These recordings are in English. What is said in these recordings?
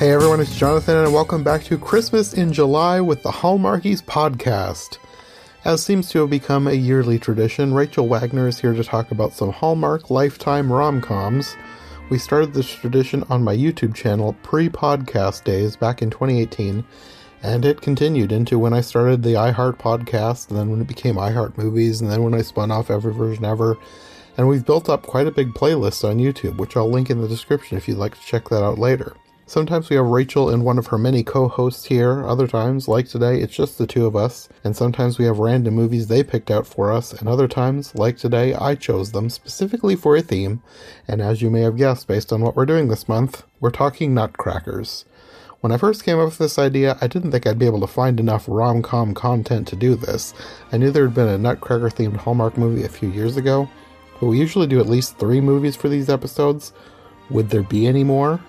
Hey everyone, it's Jonathan, and welcome back to Christmas in July with the Hallmarkies podcast. As seems to have become a yearly tradition, Rachel Wagner is here to talk about some Hallmark Lifetime rom coms. We started this tradition on my YouTube channel pre podcast days back in 2018, and it continued into when I started the iHeart podcast, and then when it became iHeart Movies, and then when I spun off Every Version Ever. And we've built up quite a big playlist on YouTube, which I'll link in the description if you'd like to check that out later. Sometimes we have Rachel and one of her many co hosts here, other times, like today, it's just the two of us, and sometimes we have random movies they picked out for us, and other times, like today, I chose them specifically for a theme, and as you may have guessed based on what we're doing this month, we're talking Nutcrackers. When I first came up with this idea, I didn't think I'd be able to find enough rom com content to do this. I knew there had been a Nutcracker themed Hallmark movie a few years ago, but we usually do at least three movies for these episodes. Would there be any more?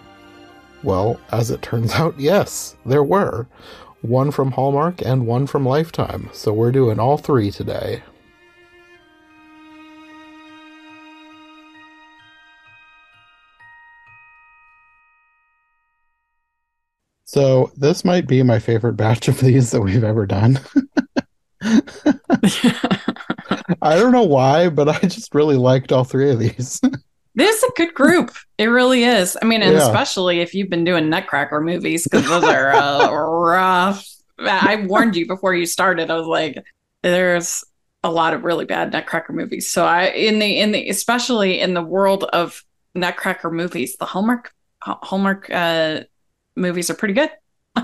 Well, as it turns out, yes, there were. One from Hallmark and one from Lifetime, so we're doing all three today. So, this might be my favorite batch of these that we've ever done. I don't know why, but I just really liked all three of these. This is a good group. It really is. I mean, and Yeah. especially if you've been doing Nutcracker movies, because those are uh, rough. I warned you before you started. I was like, there's a lot of really bad Nutcracker movies. So I, in the in the especially in the world of Nutcracker movies, the Hallmark Hallmark uh, movies are pretty good.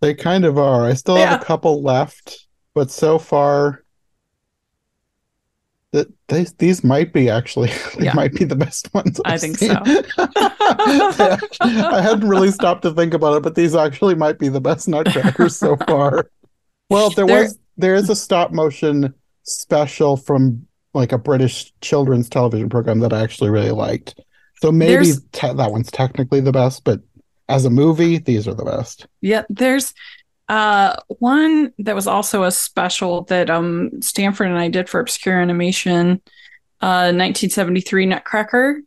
They kind of are. I still have a couple left, but so far that they, these might be actually they Yeah. might be the best ones. I I've think seen. so. Actually- I hadn't really stopped to think about it, but these actually might be the best Nutcrackers so far. Well, there There- was there is a stop motion special from like a British children's television program that I actually really liked. So maybe te- that one's technically the best, but as a movie, these are the best. Yeah, there's uh one that was also a special that um Stanford and I did for Obscure Animation, uh 1973 Nutcracker,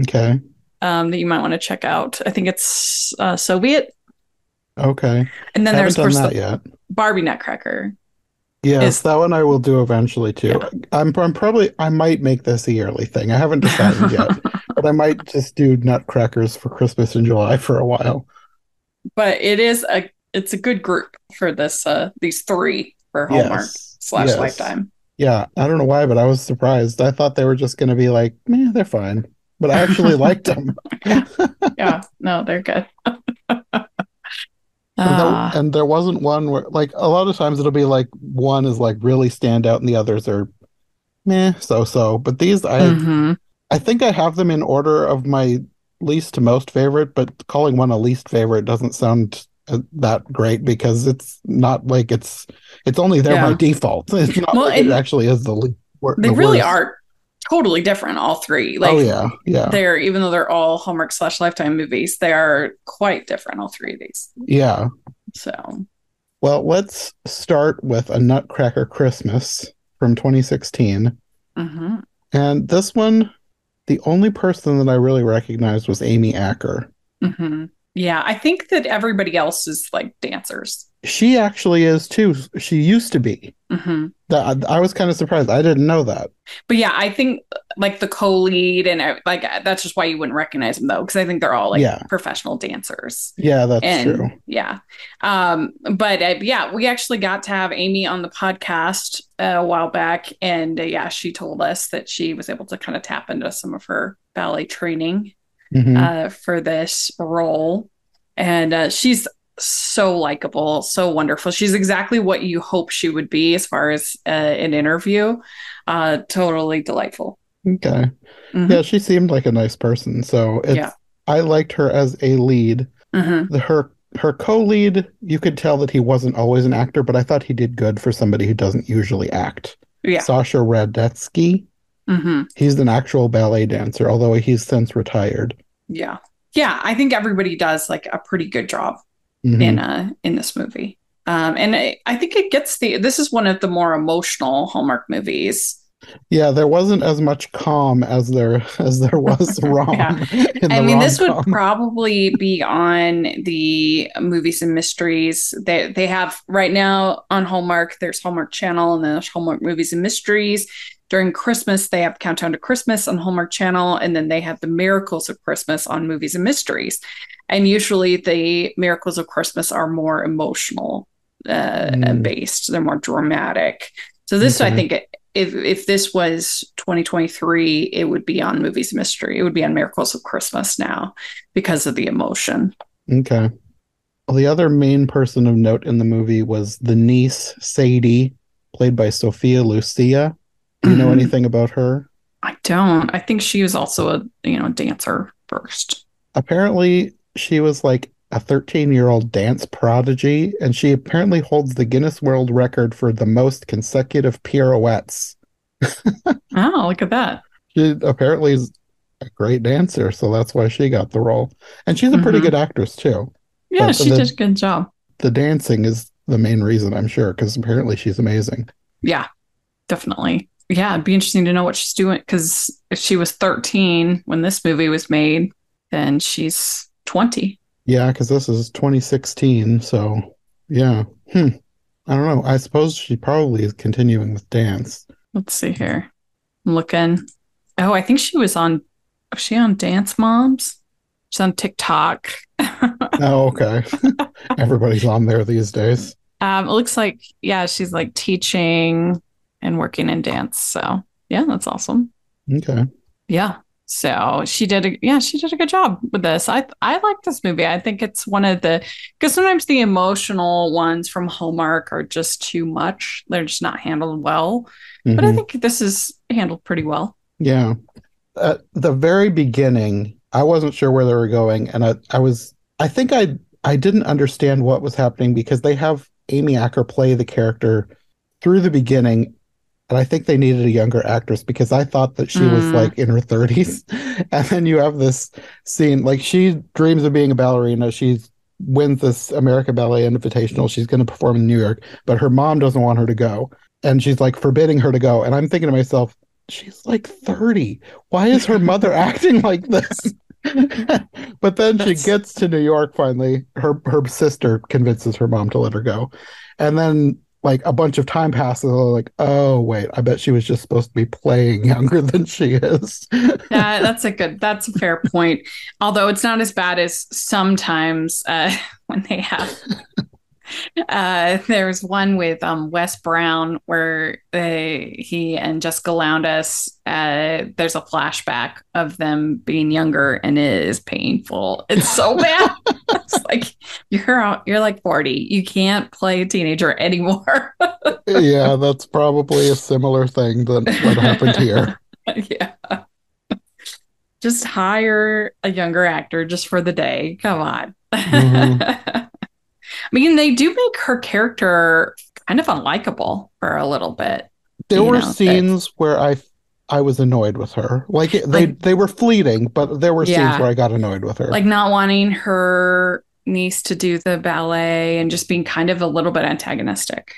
Okay. um that you might want to check out. I think it's uh Soviet. Okay. And then there's done that yet. Barbie Nutcracker. Yes, Is- that one I will do eventually too. Yeah. I'm, I'm probably I might make this a yearly thing. I haven't decided yet, but I might just do Nutcrackers for Christmas in July for a while. but it is a it's a good group for this uh these three for Hallmark Yes. slash Yes. Lifetime. Yeah, I don't know why, but I was surprised. I thought they were just going to be like, meh, they're fine. But I actually liked them. Yeah, yeah. no, they're good. And there, Ah, and there wasn't one where, like, a lot of times it'll be like one is like really stand out and the others are meh, so so. But these, I mhm. I think I have them in order of my least to most favorite, but calling one a least favorite doesn't sound uh, that great because it's not like it's it's only there by default. It's not Well, like it actually is the least. They the really worst. are totally different, all three. Like oh yeah, yeah, they're even though they're all Hallmark slash Lifetime movies, they are quite different. All three of these. yeah. So Well, let's start with a Nutcracker Christmas from 2016, mhm. and this one, the only person that I really recognized was Amy Acker. Mhm. Yeah, I think that everybody else is like dancers. She actually is too. She used to be. hmm That I was kind of surprised. I didn't know that. But yeah, I think like the co-lead and uh, like that's just why you wouldn't recognize them though, because I think they're all like Yeah. professional dancers. Yeah, that's and true. yeah um but uh, yeah we actually got to have amy on the podcast uh, a while back and uh, yeah she told us that she was able to kind of tap into some of her ballet training Mhm. uh for this role and uh, she's so likable so wonderful she's exactly what you hope she would be as far as uh, an interview uh totally delightful Okay. Mhm. Yeah, she seemed like a nice person. So it's Yeah. I liked her as a lead. Mhm. Her her co-lead, you could tell that he wasn't always an actor, but I thought he did good for somebody who doesn't usually act. yeah Sasha Radetsky, hmm he's an actual ballet dancer, although he's since retired. Yeah yeah i think everybody does like a pretty good job Mhm. in uh in this movie um and I, I think it gets the this is one of the more emotional hallmark movies Yeah, there wasn't as much calm as there as there was rom. Yeah. I mean, this would probably be on the movies and mysteries. They they have right now on Hallmark. There's Hallmark Channel and then there's Hallmark Movies and Mysteries. During Christmas, they have Countdown to Christmas on Hallmark Channel, and then they have the Miracles of Christmas on Movies and Mysteries. And usually, the Miracles of Christmas are more emotional uh, Mm. based. They're more dramatic. So this, I Okay. think, if if this was 2023, it would be on Movies and Mystery. It would be on Miracles of Christmas now because of the emotion. Okay. Well, the other main person of note in the movie was the niece, Sadie, played by Sophia Lucia. Do you know Mhm. anything about her? I don't. I think she was also a you know dancer first. Apparently, she was like a 13 year old dance prodigy, and she apparently holds the Guinness World Record for the most consecutive pirouettes. Oh, look at that. She apparently is a great dancer, so that's why she got the role. And she's a pretty Mhm. good actress, too. Yeah, But she the- did a good job. The dancing is the main reason, I'm sure, because apparently she's amazing. Yeah, definitely. Yeah, it'd be interesting to know what she's doing because if she was 13 when this movie was made, then she's 20. Yeah, because this is 2016, so yeah. Hmm. I don't know. I suppose she probably is continuing with dance. Let's see here. I'm looking. Oh, I think she was on. Was she on Dance Moms? She's on TikTok. Oh, okay. Everybody's on there these days. um, it looks like yeah, she's like teaching and working in dance. So yeah, that's awesome. Okay. Yeah. So she did a yeah, she did a good job with this. I I like this movie. I think it's one of the because sometimes the emotional ones from Hallmark are just too much. They're just not handled well. But I Mhm. think this is handled pretty well. Yeah. At the very beginning, I wasn't sure where they were going, and I, I was I think I I didn't understand what was happening because they have Amy Acker play the character through the beginning, and I think they needed a younger actress because I thought that she was Mm. like in her 30s. And then you have this scene like she dreams of being a ballerina. She wins this America Ballet Invitational. She's going to perform in New York, but her mom doesn't want her to go. And she's like forbidding her to go. And I'm thinking to myself, she's like 30. Why is her mother acting like this? but then she gets to New York finally. Her her sister convinces her mom to let her go. And then like a bunch of time passes. Like, oh wait, I bet she was just supposed to be playing younger than she is. Yeah, that's a good that's a fair point. Although it's not as bad as sometimes uh when they have uh there's one with um Wes Brown where they he and Jessica Lowndes uh there's a flashback of them being younger and it is painful. It's so bad. it's like you're out, you're like 40. You can't play a teenager anymore. yeah, that's probably a similar thing than what happened here. yeah. Just hire a younger actor just for the day. Come on. Mhm. I mean, they do make her character kind of unlikable for a little bit. There were know, that- scenes where I I was annoyed with her. Like it, they Like- they were fleeting, but there were Yeah. scenes where I got annoyed with her. Like not wanting her niece to do the ballet and just being kind of a little bit antagonistic.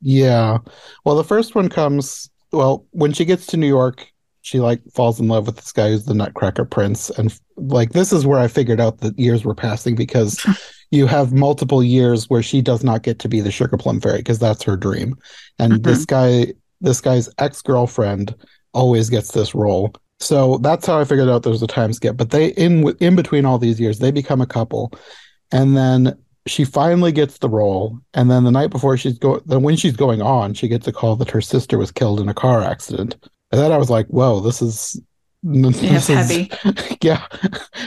Yeah. Well, the first one comes, well, when she gets to New York, she like falls in love with this guy who's the Nutcracker Prince. And like, this is where I figured out that years were passing because you have multiple years where she does not get to be the Sugar Plum Fairy because that's her dream. And mm-hmm. this guy, this guy's ex girlfriend always gets this role. So that's how I figured out there was a time skip. But they, in, in between all these years, they become a couple. And then she finally gets the role and then the night before she's going then when she's going on she gets a call that her sister was killed in a car accident and then i was like whoa this is is- heavy. yeah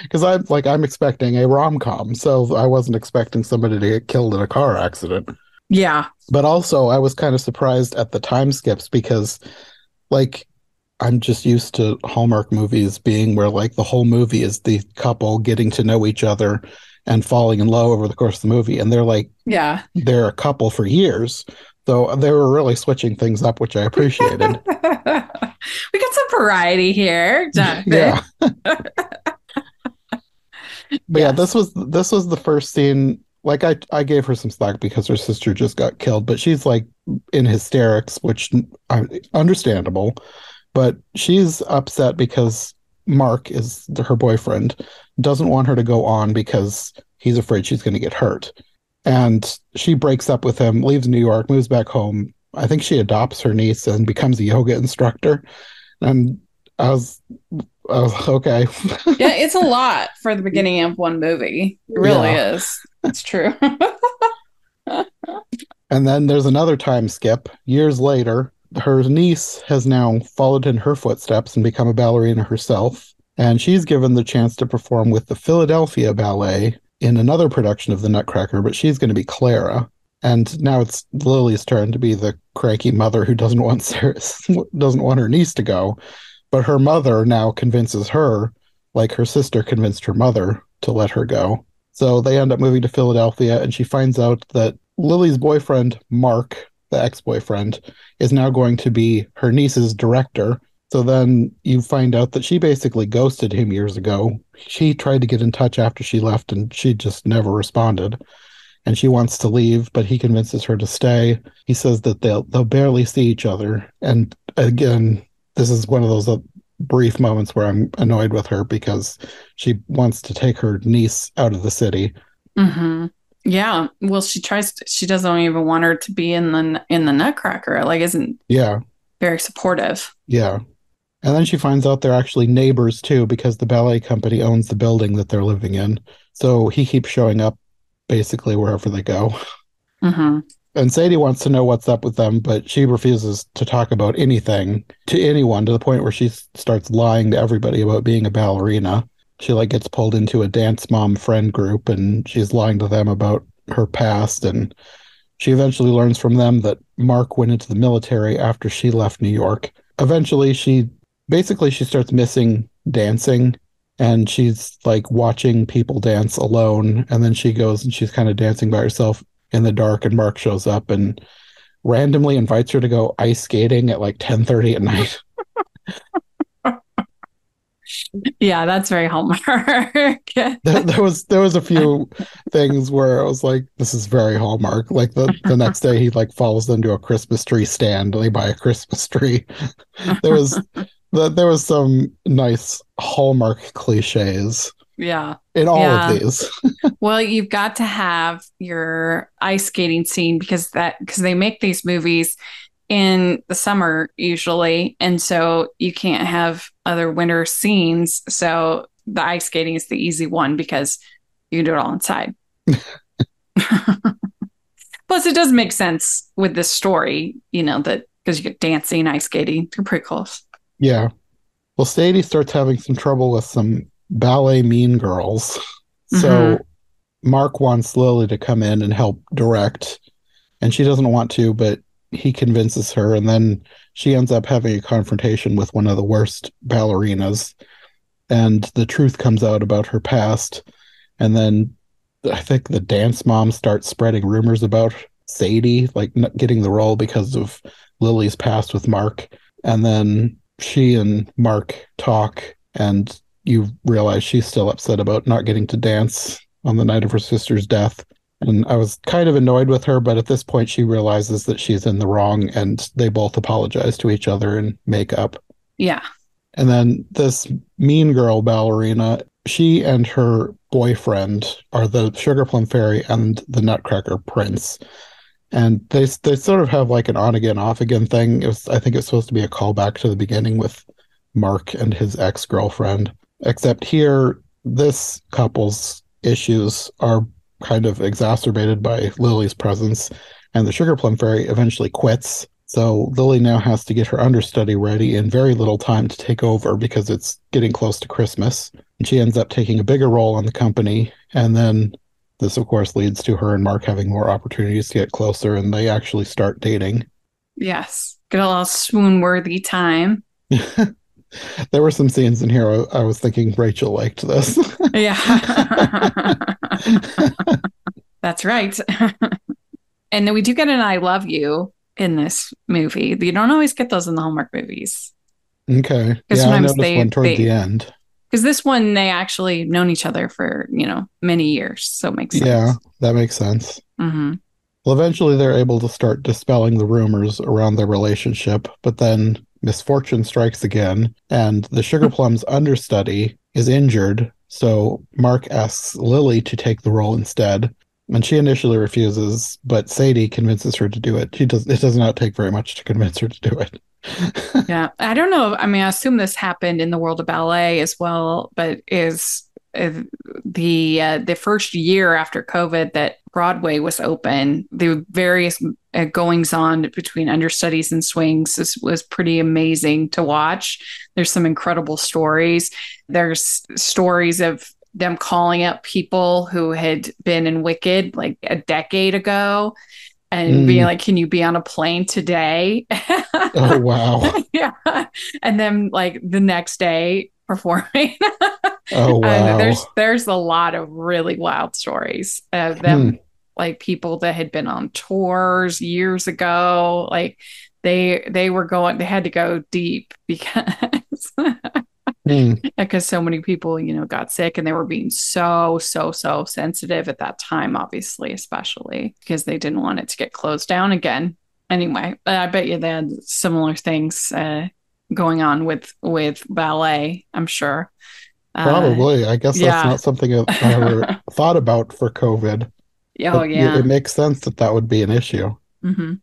because i'm like i'm expecting a rom-com so i wasn't expecting somebody to get killed in a car accident Yeah. but also i was kind of surprised at the time skips because like i'm just used to hallmark movies being where like the whole movie is the couple getting to know each other and falling in love over the course of the movie and they're like Yeah. they're a couple for years. So they were really switching things up, which I appreciated. we got some variety here. Jonathan. yeah. But yeah, this was this was the first scene like I I gave her some slack because her sister just got killed, but she's like in hysterics, which uh, understandable. But she's upset because Mark is her boyfriend, doesn't want her to go on because he's afraid she's going to get hurt. And she breaks up with him, leaves New York, moves back home. I think she adopts her niece and becomes a yoga instructor. And I was, I was okay. yeah, it's a lot for the beginning of one movie. It really yeah. is. It's true. and then there's another time skip. Years later, her niece has now followed in her footsteps and become a ballerina herself. And she's given the chance to perform with the Philadelphia Ballet in another production of The Nutcracker, but she's going to be Clara. And now it's Lily's turn to be the cranky mother who doesn't want Sarah, doesn't want her niece to go. But her mother now convinces her, like her sister convinced her mother, to let her go. So they end up moving to Philadelphia, and she finds out that Lily's boyfriend, Mark, the ex boyfriend, is now going to be her niece's director. So then you find out that she basically ghosted him years ago. She tried to get in touch after she left, and she just never responded. And she wants to leave, but he convinces her to stay. He says that they'll they'll barely see each other. And again, this is one of those uh, brief moments where I'm annoyed with her because she wants to take her niece out of the city. Mm-hmm. Yeah. Well, she tries. To, she doesn't even want her to be in the in the Nutcracker. Like, isn't yeah very supportive. Yeah. And then she finds out they're actually neighbors too because the ballet company owns the building that they're living in. So he keeps showing up basically wherever they go. Mm-hmm. And Sadie wants to know what's up with them, but she refuses to talk about anything to anyone to the point where she starts lying to everybody about being a ballerina. She like gets pulled into a dance mom friend group and she's lying to them about her past and she eventually learns from them that Mark went into the military after she left New York. Eventually she basically she starts missing dancing and she's like watching people dance alone and then she goes and she's kind of dancing by herself in the dark and Mark shows up and randomly invites her to go ice skating at like 10:30 at night. yeah, that's very Hallmark. there, there, was there was a few things where I was like, this is very Hallmark. Like the, the next day he like follows them to a Christmas tree stand and they buy a Christmas tree. there was there was some nice Hallmark cliches. Yeah. In all yeah. of these. well, you've got to have your ice skating scene because that because they make these movies in the summer usually and so you can't have other winter scenes so the ice skating is the easy one because you can do it all inside plus it does make sense with this story you know that because you get dancing ice skating they're pretty close yeah well sadie starts having some trouble with some ballet mean girls. Mm-hmm. So Mark wants Lily to come in and help direct, and she doesn't want to, but he convinces her, and then she ends up having a confrontation with one of the worst ballerinas, and the truth comes out about her past, and then I think the dance mom starts spreading rumors about Sadie, like getting the role because of Lily's past with Mark, and then she and Mark talk, and you realize she's still upset about not getting to dance on the night of her sister's death. And I was kind of annoyed with her, but at this point, she realizes that she's in the wrong and they both apologize to each other and make up. Yeah. And then this mean girl ballerina, she and her boyfriend are the Sugar Plum Fairy and the Nutcracker Prince. And they they sort of have like an on again, off again thing. It was, I think it's supposed to be a callback to the beginning with Mark and his ex girlfriend. Except here, this couple's issues are kind of exacerbated by Lily's presence, and the Sugar Plum Fairy eventually quits. So Lily now has to get her understudy ready in very little time to take over because it's getting close to Christmas. And she ends up taking a bigger role in the company. And then this, of course, leads to her and Mark having more opportunities to get closer, and they actually start dating. Yes. Get a little swoon worthy time. there were some scenes in here I, I was thinking Rachel liked this. yeah. That's right. and then we do get an I love you in this movie. You don't always get those in the Hallmark movies. Okay. Yeah, I noticed they, one toward they, the end. Because this one they actually known each other for you know many years, so it makes sense. Yeah, that makes sense. hmm Well, eventually they're able to start dispelling the rumors around their relationship, but then misfortune strikes again, and the Sugar Plums understudy is injured. So Mark asks Lily to take the role instead, and she initially refuses, but Sadie convinces her to do it. She does. It does not take very much to convince her to do it. Yeah, I don't know. I mean, I assume this happened in the world of ballet as well, but is the uh, the first year after COVID that Broadway was open, the various uh, goings on between understudies and swings this was pretty amazing to watch. There's some incredible stories. There's stories of them calling up people who had been in Wicked like a decade ago and Mm. being like, "Can you be on a plane today?" oh wow! yeah. And then like the next day performing. Oh wow! There's there's a lot of really wild stories of them like people that had been on tours years ago. Like they they were going they had to go deep because Hmm. because so many people, you know, got sick and they were being so, so, so sensitive at that time, obviously, especially because they didn't want it to get closed down again. Anyway, I bet you they had similar things uh, going on with with ballet. I'm sure. Uh, Probably. I guess yeah. that's not something I ever thought about for COVID. oh yeah. It, it makes sense that that would be an issue. hmm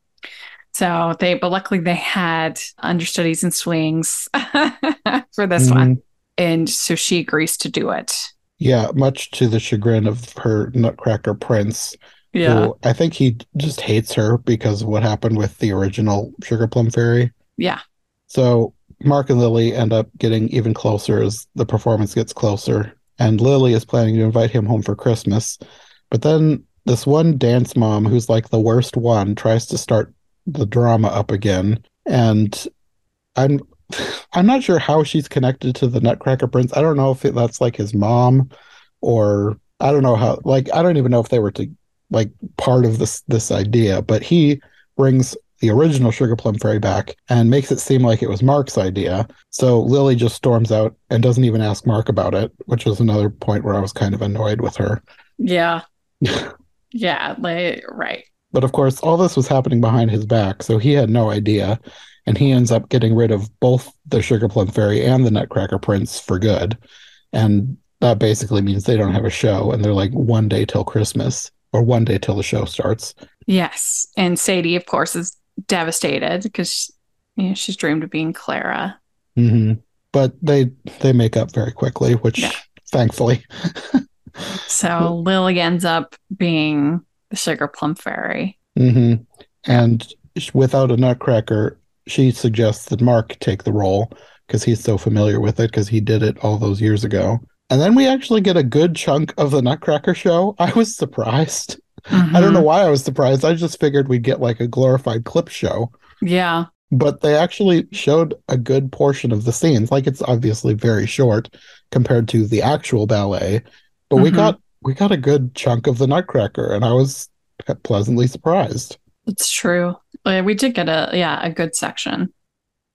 So they, but luckily they had understudies and swings for this Mhm. one, and so she agrees to do it. Yeah, much to the chagrin of her Nutcracker Prince, who I think he just hates her because of what happened with the original Sugar Plum Fairy. yeah, So Mark and Lily end up getting even closer as the performance gets closer. And Lily is planning to invite him home for Christmas. But then this one dance mom, who's like the worst one, tries to start the drama up again. And I'm I'm not sure how she's connected to the Nutcracker Prince. I don't know if it, that's like his mom or I don't know how like I don't even know if they were to like part of this this idea, but he brings the original Sugar Plum Fairy back and makes it seem like it was Mark's idea. So Lily just storms out and doesn't even ask Mark about it, which was another point where I was kind of annoyed with her. yeah, yeah, like, right. But of course, all this was happening behind his back, so he had no idea. And he ends up getting rid of both the Sugar Plum Fairy and the Nutcracker Prince for good. And that basically means they don't have a show and they're like one day till Christmas or one day till the show starts. Yes, and Sadie, of course, is devastated because you know, she's dreamed of being Clara. hmm But they they make up very quickly, which Yeah. thankfully. So Lily ends up being the Sugar Plum Fairy. hmm And without a Nutcracker, she suggests that Mark take the role because he's so familiar with it because he did it all those years ago. And then we actually get a good chunk of the Nutcracker show. I was surprised. I don't know Mhm. why I was surprised. I just figured we'd get like a glorified clip show. Yeah, But they actually showed a good portion of the scenes. Like it's obviously very short compared to the actual ballet, but we Mhm. got we got a good chunk of the Nutcracker, and I was pleasantly surprised. it's true. Uh, We did get a yeah a good section.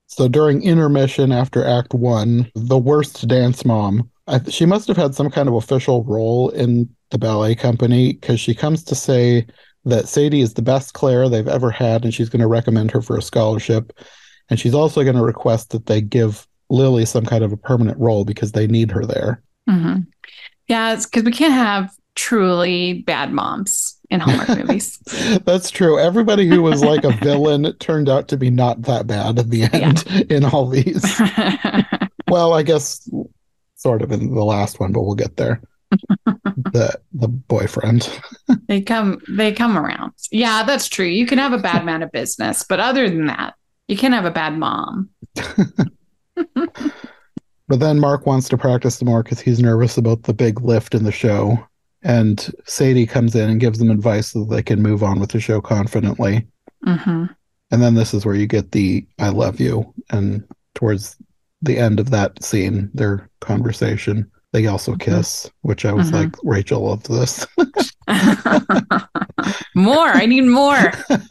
So during intermission after Act One, the worst dance mom, I, she must have had some kind of official role in the ballet company because she comes to say that Sadie is the best Claire they've ever had, and she's going to recommend her for a scholarship. And she's also going to request that they give Lily some kind of a permanent role because they need her there. hmm Yeah, it's because we can't have truly bad moms in Hallmark movies. That's true. Everybody who was like a villain turned out to be not that bad at the end in all these. Well, I guess sort of in the last one, but we'll get there. the the boyfriend. they come they come around. Yeah, that's true. You can have a bad man of business, but other than that, you can't have a bad mom. But then Mark wants to practice some more because he's nervous about the big lift in the show. And Sadie comes in and gives them advice so that they can move on with the show confidently. hmm And then this is where you get the I love you. And towards the end of that scene, their conversation, they also Mhm. kiss, which I was Mhm. like, Rachel loved this. more. I need more.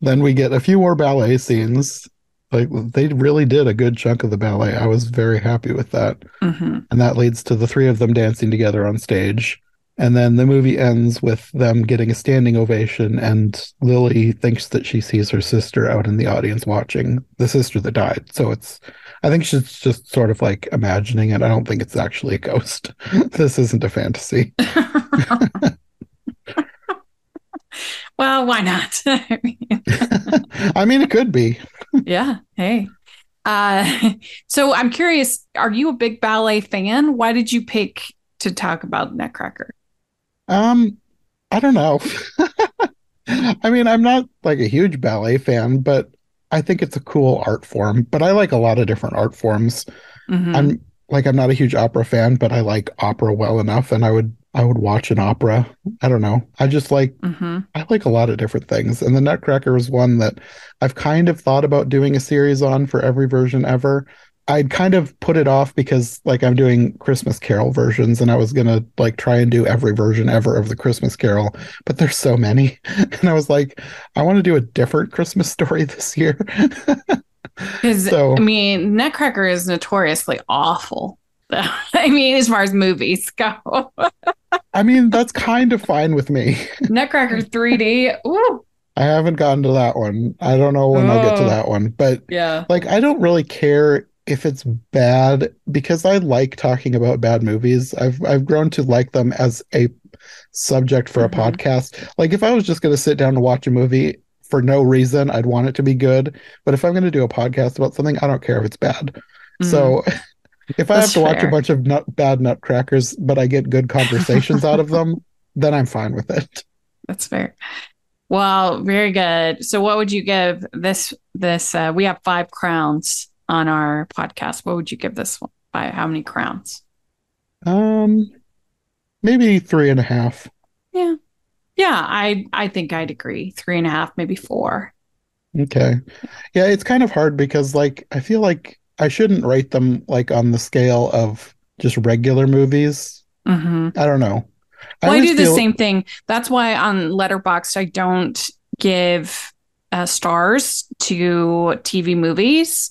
then we get a few more ballet scenes. Like they really did a good chunk of the ballet. I was very happy with that. hmm And that leads to the three of them dancing together on stage. And then the movie ends with them getting a standing ovation, and Lily thinks that she sees her sister out in the audience watching the sister that died. So it's, I think she's just sort of like imagining it. I don't think it's actually a ghost. this isn't a fantasy. well, why not? I mean, it could be. Yeah. Hey. Uh, so I'm curious, are you a big ballet fan? Why did you pick to talk about Nutcracker? Um, I don't know. I mean, I'm not like a huge ballet fan, but I think it's a cool art form. But I like a lot of different art forms. Mhm. I'm like I'm not a huge opera fan, but I like opera well enough and I would I would watch an opera. I don't know. I just like Mhm. I like a lot of different things. And the Nutcracker is one that I've kind of thought about doing a series on for every version ever. I'd kind of put it off because like I'm doing Christmas Carol versions and I was gonna like try and do every version ever of the Christmas Carol, but there's so many. And I was like, I want to do a different Christmas story this year. Because So- I mean, Nutcracker is notoriously awful. I mean, as far as movies go, I mean, that's kind of fine with me. Nutcracker 3D. Ooh, I haven't gotten to that one. I don't know when I'll get to Oh. that one, but yeah. like I don't really care if it's bad because I like talking about bad movies. I've I've grown to like them as a subject for a Mhm. podcast. Like if I was just going to sit down and watch a movie for no reason, I'd want it to be good. But if I'm going to do a podcast about something, I don't care if it's bad. So if I. Have to watch fair. a bunch of nut, bad nutcrackers, but I get good conversations out of them, then I'm fine with it. That's fair. Well, very good. So what would you give this this uh we have five crowns on our podcast. What would you give this one? By how many crowns? Um, maybe three and a half. Yeah. Yeah, I I think I'd agree. Three and a half, maybe four. Okay. Yeah, it's kind of hard because like I feel like I shouldn't rate them like on the scale of just regular movies. hmm I don't know. Well, I, do the feel- same thing. That's why on Letterboxd I don't give uh, stars to TV movies,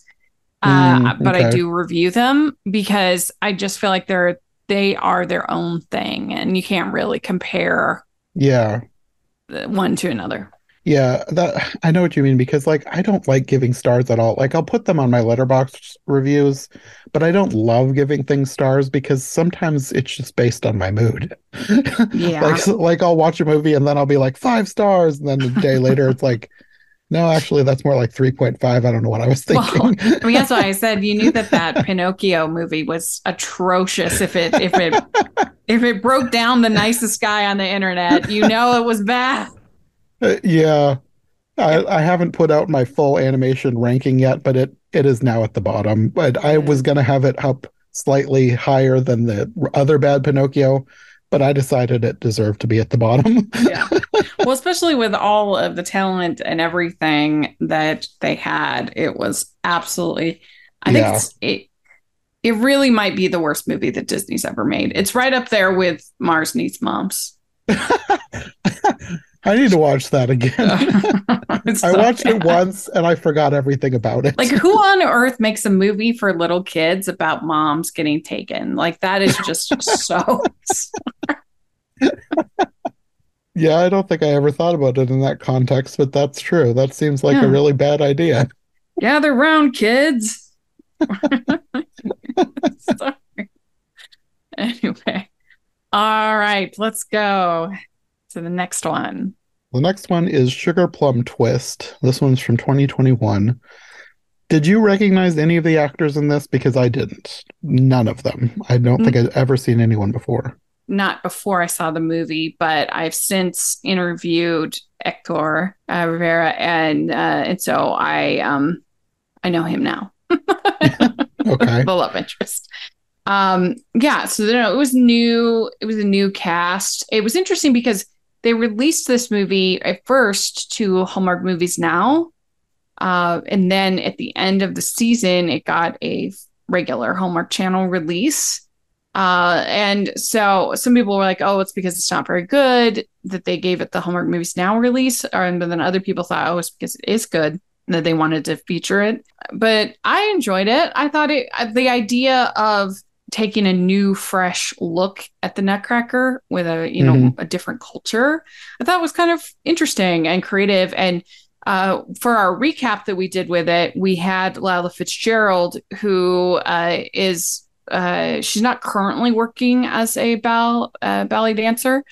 uh, Mm, but I do review them because I just feel like they're they are their own thing, and you can't really compare Yeah. one to another. Yeah, that I know what you mean because like I don't like giving stars at all. Like I'll put them on my Letterboxd reviews, but I don't love giving things stars because sometimes it's just based on my mood. Yeah. Like like I'll watch a movie and then I'll be like five stars and then a day later it's like no, actually that's more like 3.5. I don't know what I was Well, thinking. I mean, that's why I said you knew that that Pinocchio movie was atrocious. If it if it if it broke down the nicest guy on the internet, you know it was bad. Uh, yeah. I, I haven't put out my full animation ranking yet, but it, it is now at the bottom. But I was going to have it up slightly higher than the other bad Pinocchio, but I decided it deserved to be at the bottom. yeah. Well, especially with all of the talent and everything that they had, it was absolutely. I think Yeah. it. It really might be the worst movie that Disney's ever made. It's right up there with Mars Needs Moms. I need to watch that again. I so watched it once and I forgot everything about it. Like, who on earth makes a movie for little kids about moms getting taken? Like, that is just so. yeah, I don't think I ever thought about it in that context, but that's true. That seems like Yeah. a really bad idea. Gather round, kids. Sorry. Anyway. All right, let's go to the next one. The next one is Sugar Plum Twist. This one's from 2021. Did you recognize any of the actors in this? Because I didn't. None of them. I don't think I've ever seen anyone before. Not before I saw the movie, but I've since interviewed Hector uh, Rivera, and uh, and so I um I know him now. Okay. the love interest. Um, yeah, so you know, it was new. It was a new cast. It was interesting because they released this movie at first to Hallmark Movies Now, uh, and then at the end of the season, it got a regular Hallmark Channel release. Uh, and so some people were like, "Oh, it's because it's not very good that they gave it the Hallmark Movies Now release," and then other people thought, "Oh, it's because it is good." that they wanted to feature it. But I enjoyed it. I thought it the idea of taking a new fresh look at the nutcracker with a you know mm-hmm. a different culture i thought was kind of interesting and creative. And uh, for our recap that we did with it we had lila fitzgerald who uh, is uh, she's not currently working as a ball, uh, ballet dancer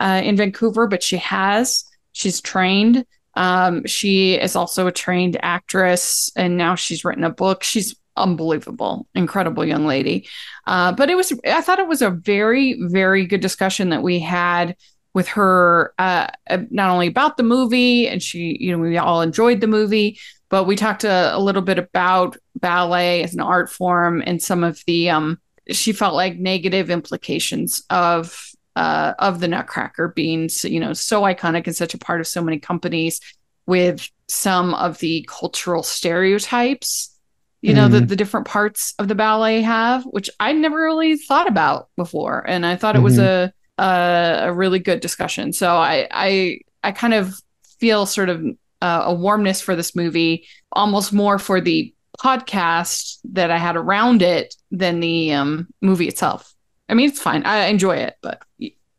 uh, in vancouver but she has. She's trained. Um, she is also a trained actress and now she's written a book. She's unbelievable, incredible young lady. Uh, but it was, I thought it was a very, very good discussion that we had with her, uh, uh, not only about the movie, and she, you know, we all enjoyed the movie, but we talked a, a little bit about ballet as an art form and some of the, um, she felt like negative implications of uh, of the Nutcracker being, you know, so iconic and such a part of so many companies with some of the cultural stereotypes you know, the, the different parts of the ballet have, which I never really thought about before. And I thought it was mm-hmm. a, a, a really good discussion. So I I I kind of feel sort of uh, a warmness for this movie, almost more for the podcast that I had around it than the um, movie itself. I mean, it's fine. I enjoy it, but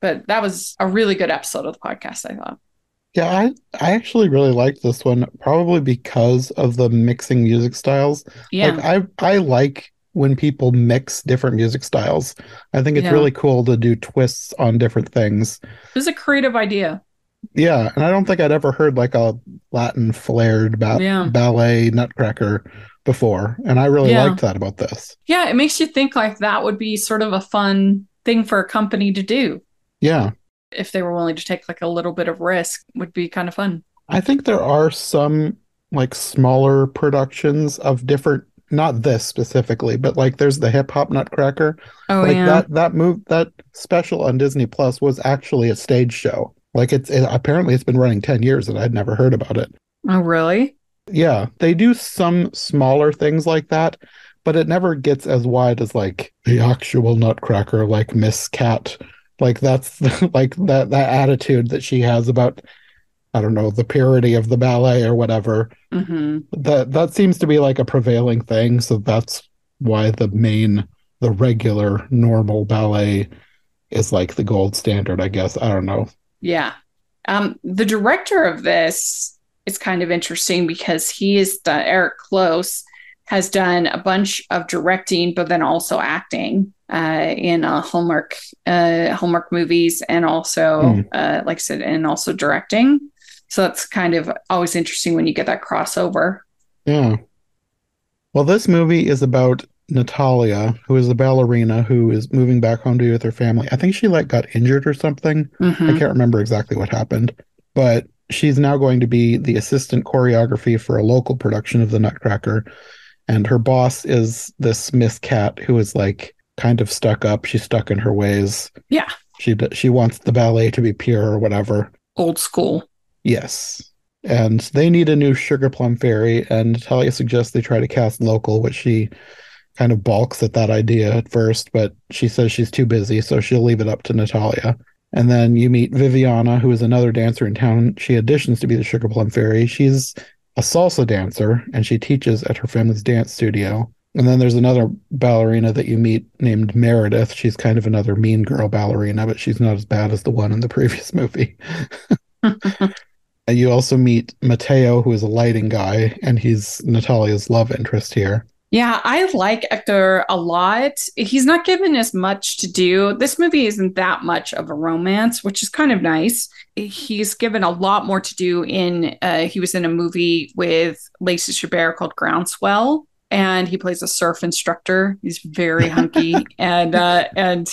but that was a really good episode of the podcast. I thought. Yeah, I I actually really liked this one, probably because of the mixing music styles. Yeah, like I I like when people mix different music styles. I think it's yeah. really cool to do twists on different things. It was a creative idea. Yeah, and I don't think I'd ever heard like a Latin flared ba- yeah. ballet Nutcracker before, and I really yeah. liked that about this. Yeah, it makes you think like that would be sort of a fun thing for a company to do. Yeah, if they were willing to take like a little bit of risk would be kind of fun. I think there are some like smaller productions of different not this specifically, but like there's the hip hop nutcracker. Oh like yeah. that that move that special on Disney Plus was actually a stage show. Like it's it, apparently it's been running 10 years and I'd never heard about it. Oh really? Yeah, they do some smaller things like that, but it never gets as wide as like the actual nutcracker like Miss Cat like that's the, like that that attitude that she has about I don't know the purity of the ballet or whatever. Mm-hmm. That that seems to be like a prevailing thing. So that's why the main the regular normal ballet is like the gold standard. I guess I don't know. Yeah, um, the director of this is kind of interesting because he is the Eric Close has done a bunch of directing, but then also acting uh, in uh, Hallmark uh, Hallmark movies, and also, mm. uh, like I said, and also directing. So that's kind of always interesting when you get that crossover. Yeah. Well, this movie is about Natalia, who is a ballerina who is moving back home to be with her family. I think she like got injured or something. Mm-hmm. I can't remember exactly what happened, but she's now going to be the assistant choreography for a local production of the Nutcracker and her boss is this Miss Cat who is like kind of stuck up. She's stuck in her ways. Yeah. She she wants the ballet to be pure or whatever. Old school. Yes. And they need a new sugar plum fairy, and Natalia suggests they try to cast local, which she kind of balks at that idea at first, but she says she's too busy, so she'll leave it up to Natalia. And then you meet Viviana, who is another dancer in town. She auditions to be the Sugar Plum Fairy. She's a salsa dancer and she teaches at her family's dance studio. And then there's another ballerina that you meet named Meredith. She's kind of another mean girl ballerina, but she's not as bad as the one in the previous movie. and you also meet Mateo, who is a lighting guy, and he's Natalia's love interest here. Yeah, I like Hector a lot. He's not given as much to do. This movie isn't that much of a romance, which is kind of nice. He's given a lot more to do in uh, he was in a movie with Lacey Chabert called Groundswell and he plays a surf instructor. He's very hunky and uh, and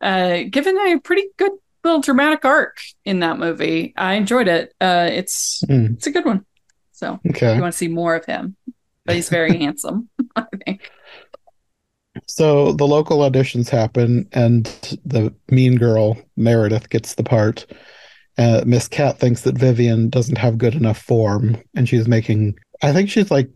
uh, given a pretty good little dramatic arc in that movie. I enjoyed it. Uh, it's mm. it's a good one. So okay. you want to see more of him but he's very handsome, I think. So the local auditions happen, and the mean girl Meredith gets the part. Uh, Miss Cat thinks that Vivian doesn't have good enough form, and she's making. I think she's like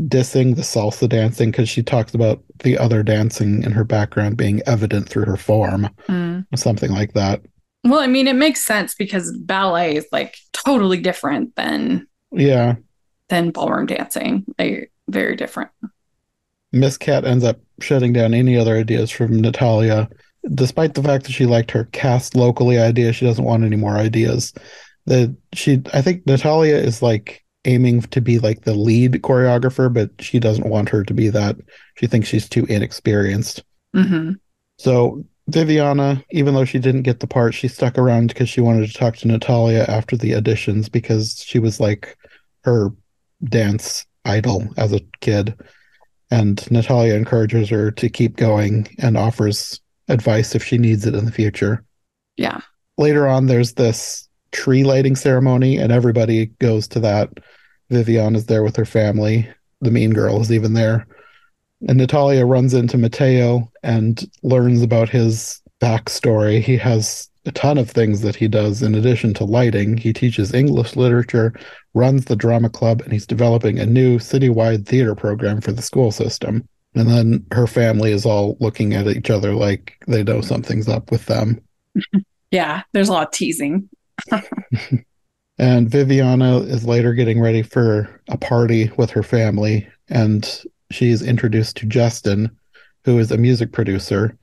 dissing the salsa dancing because she talks about the other dancing in her background being evident through her form, mm. something like that. Well, I mean, it makes sense because ballet is like totally different than yeah than ballroom dancing. They very different. Miss Cat ends up shutting down any other ideas from Natalia, despite the fact that she liked her cast locally idea. She doesn't want any more ideas. That she, I think Natalia is like aiming to be like the lead choreographer, but she doesn't want her to be that. She thinks she's too inexperienced. Mm-hmm. So Viviana, even though she didn't get the part, she stuck around because she wanted to talk to Natalia after the auditions because she was like her dance idol as a kid. And Natalia encourages her to keep going and offers advice if she needs it in the future. Yeah. Later on, there's this tree lighting ceremony, and everybody goes to that. Vivian is there with her family. The mean girl is even there. And Natalia runs into Mateo and learns about his backstory. He has a ton of things that he does in addition to lighting. He teaches English literature, runs the drama club, and he's developing a new citywide theater program for the school system. And then her family is all looking at each other like they know something's up with them. yeah, there's a lot of teasing. and Viviana is later getting ready for a party with her family, and she's introduced to Justin, who is a music producer,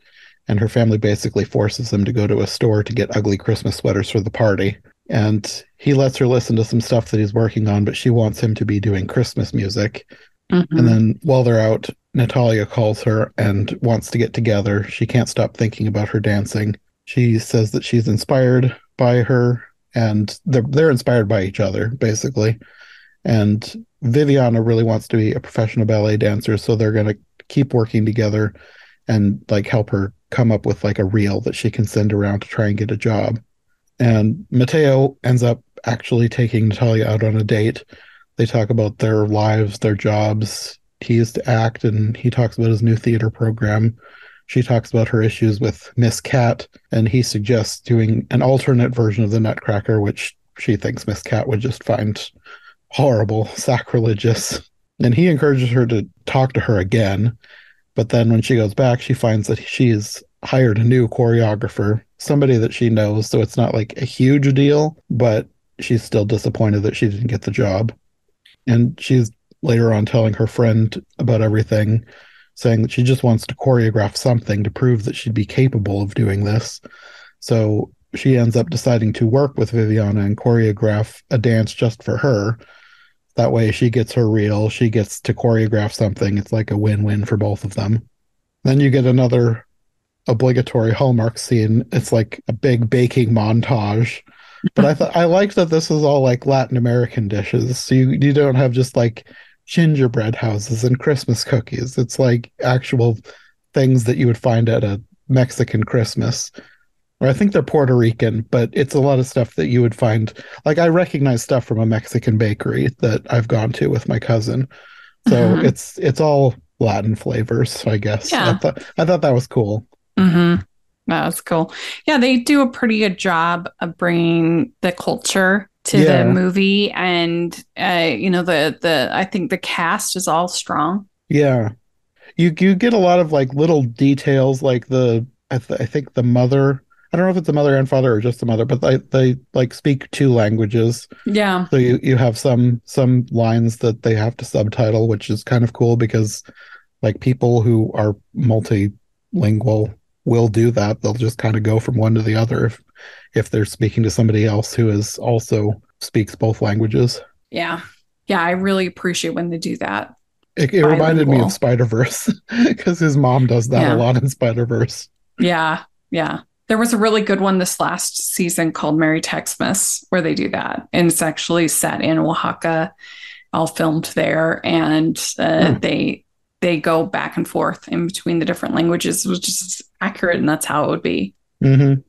and her family basically forces him to go to a store to get ugly Christmas sweaters for the party. And he lets her listen to some stuff that he's working on, but she wants him to be doing Christmas music. Mm-hmm. And then while they're out, Natalia calls her and wants to get together. She can't stop thinking about her dancing. She says that she's inspired by her and they're they're inspired by each other, basically. And Viviana really wants to be a professional ballet dancer, so they're gonna keep working together and like help her come up with like a reel that she can send around to try and get a job. And Mateo ends up actually taking Natalia out on a date. They talk about their lives, their jobs. He used to act and he talks about his new theater program. She talks about her issues with Miss Cat, and he suggests doing an alternate version of the Nutcracker, which she thinks Miss Cat would just find horrible, sacrilegious. And he encourages her to talk to her again. But then when she goes back, she finds that she's hired a new choreographer, somebody that she knows. So it's not like a huge deal, but she's still disappointed that she didn't get the job. And she's later on telling her friend about everything, saying that she just wants to choreograph something to prove that she'd be capable of doing this. So she ends up deciding to work with Viviana and choreograph a dance just for her that way she gets her reel, she gets to choreograph something. It's like a win-win for both of them. Then you get another obligatory Hallmark scene. It's like a big baking montage. But I thought I liked that this is all like Latin American dishes. So you, you don't have just like gingerbread houses and Christmas cookies. It's like actual things that you would find at a Mexican Christmas I think they're Puerto Rican, but it's a lot of stuff that you would find. Like I recognize stuff from a Mexican bakery that I've gone to with my cousin, so mm-hmm. it's it's all Latin flavors, I guess. Yeah. I thought I thought that was cool. Mm-hmm. That's cool. Yeah, they do a pretty good job of bringing the culture to yeah. the movie, and uh, you know the the I think the cast is all strong. Yeah, you you get a lot of like little details, like the I, th- I think the mother I don't know if it's the mother and father or just the mother, but they they like speak two languages. Yeah. So you you have some some lines that they have to subtitle, which is kind of cool because like people who are multilingual will do that. They'll just kind of go from one to the other if if they're speaking to somebody else who is also speaks both languages. Yeah. Yeah, I really appreciate when they do that. It, it reminded me of Spider Verse because his mom does that yeah. a lot in Spider Verse. Yeah, yeah. There was a really good one this last season called Merry Texmas where they do that. And it's actually set in Oaxaca, all filmed there. And uh, hmm. they they go back and forth in between the different languages, which is accurate. And that's how it would be. Mm-hmm.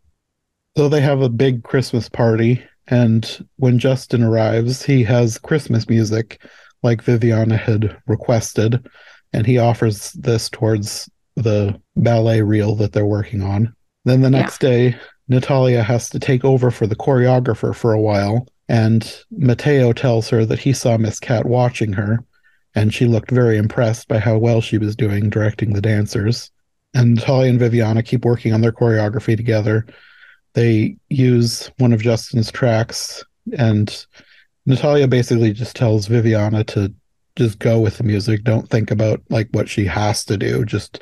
So they have a big Christmas party. And when Justin arrives, he has Christmas music like Viviana had requested. And he offers this towards the ballet reel that they're working on. Then the next yeah. day, Natalia has to take over for the choreographer for a while, and Mateo tells her that he saw Miss Cat watching her, and she looked very impressed by how well she was doing directing the dancers. And Natalia and Viviana keep working on their choreography together. They use one of Justin's tracks, and Natalia basically just tells Viviana to just go with the music. Don't think about like what she has to do. Just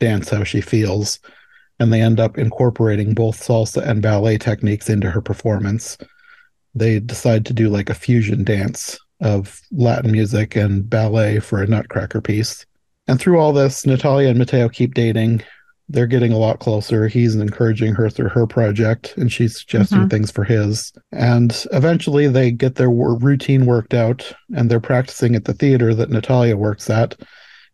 dance how she feels. And they end up incorporating both salsa and ballet techniques into her performance. They decide to do like a fusion dance of Latin music and ballet for a Nutcracker piece. And through all this, Natalia and Mateo keep dating. They're getting a lot closer. He's encouraging her through her project, and she's suggesting mm-hmm. things for his. And eventually, they get their routine worked out, and they're practicing at the theater that Natalia works at.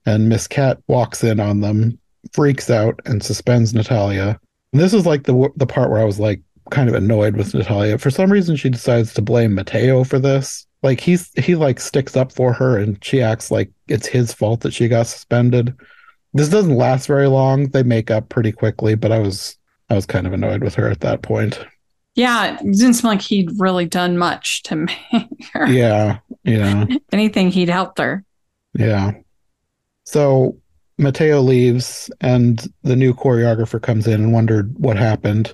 And Miss Cat walks in on them, freaks out, and suspends Natalia. And this is like the the part where I was like kind of annoyed with Natalia. For some reason, she decides to blame Mateo for this. Like he's he like sticks up for her and she acts like it's his fault that she got suspended. This doesn't last very long. They make up pretty quickly but i was i was kind of annoyed with her at that point. Yeah it didn't seem like he'd really done much to make her. Yeah yeah. Anything he'd helped her. Yeah. So mateo leaves and the new choreographer comes in and wondered what happened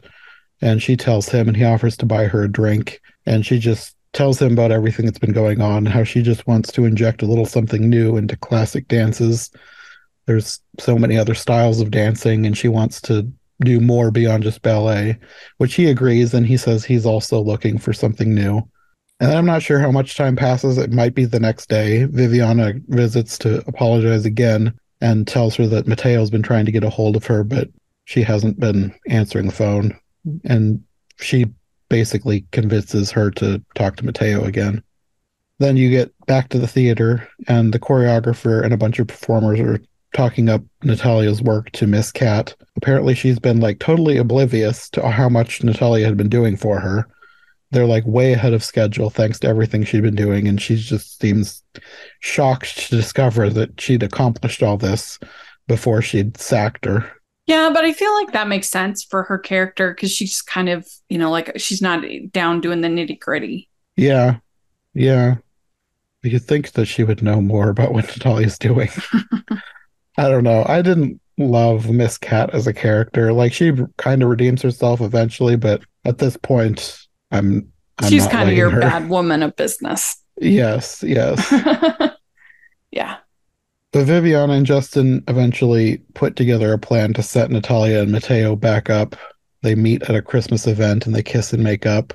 and she tells him and he offers to buy her a drink and she just tells him about everything that's been going on, how she just wants to inject a little something new into classic dances. There's so many other styles of dancing, and she wants to do more beyond just ballet, which he agrees. And he says he's also looking for something new. And I'm not sure how much time passes. It might be the next day. Viviana visits to apologize again and tells her that Mateo's been trying to get a hold of her, but she hasn't been answering the phone. And she basically convinces her to talk to Mateo again. Then you get back to the theater, and the choreographer and a bunch of performers are talking up Natalia's work to Miss Cat. Apparently, she's been like totally oblivious to how much Natalia had been doing for her. They're like way ahead of schedule thanks to everything she'd been doing, and she just seems shocked to discover that she'd accomplished all this before she'd sacked her. Yeah, but I feel like that makes sense for her character because she's kind of, you know, like she's not down doing the nitty gritty. Yeah. Yeah. You'd think that she would know more about what Natalia's doing. I don't know. I didn't love Miss Cat as a character. Like she kind of redeems herself eventually, but at this point, I'm. I'm she's kind of your her. bad woman of business. Yes. Yes. yeah. But Viviana and Justin eventually put together a plan to set Natalia and Mateo back up. They meet at a Christmas event and they kiss and make up.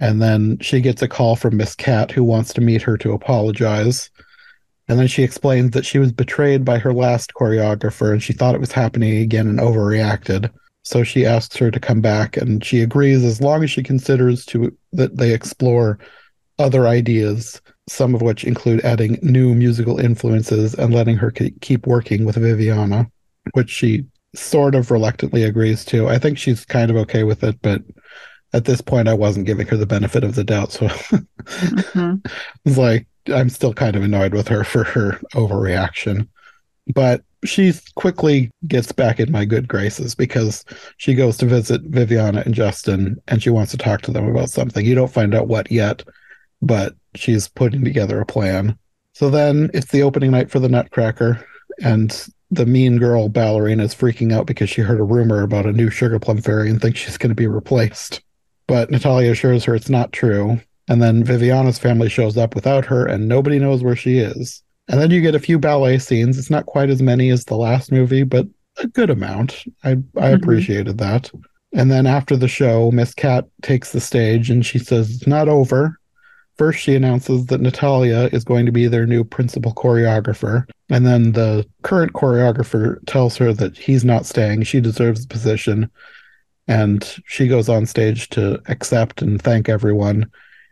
And then she gets a call from Miss Cat who wants to meet her to apologize. And then she explains that she was betrayed by her last choreographer and she thought it was happening again and overreacted. So she asks her to come back and she agrees as long as she considers to that they explore other ideas some of which include adding new musical influences and letting her keep working with Viviana, which she sort of reluctantly agrees to. I think she's kind of okay with it, but at this point, I wasn't giving her the benefit of the doubt. So mm-hmm. it's like, I'm still kind of annoyed with her for her overreaction. But she quickly gets back in my good graces because she goes to visit Viviana and Justin and she wants to talk to them about something. You don't find out what yet, but she's putting together a plan. So then it's the opening night for the Nutcracker, and the mean girl ballerina is freaking out because she heard a rumor about a new Sugar Plum Fairy and thinks she's going to be replaced. But Natalia assures her it's not true. And then Viviana's family shows up without her, and nobody knows where she is. And then you get a few ballet scenes. It's not quite as many as the last movie, but a good amount. I I mm-hmm. appreciated that. And then after the show, Miss Cat takes the stage and she says it's not over. First, she announces that Natalia is going to be their new principal choreographer. And then the current choreographer tells her that he's not staying. She deserves the position. And she goes on stage to accept and thank everyone.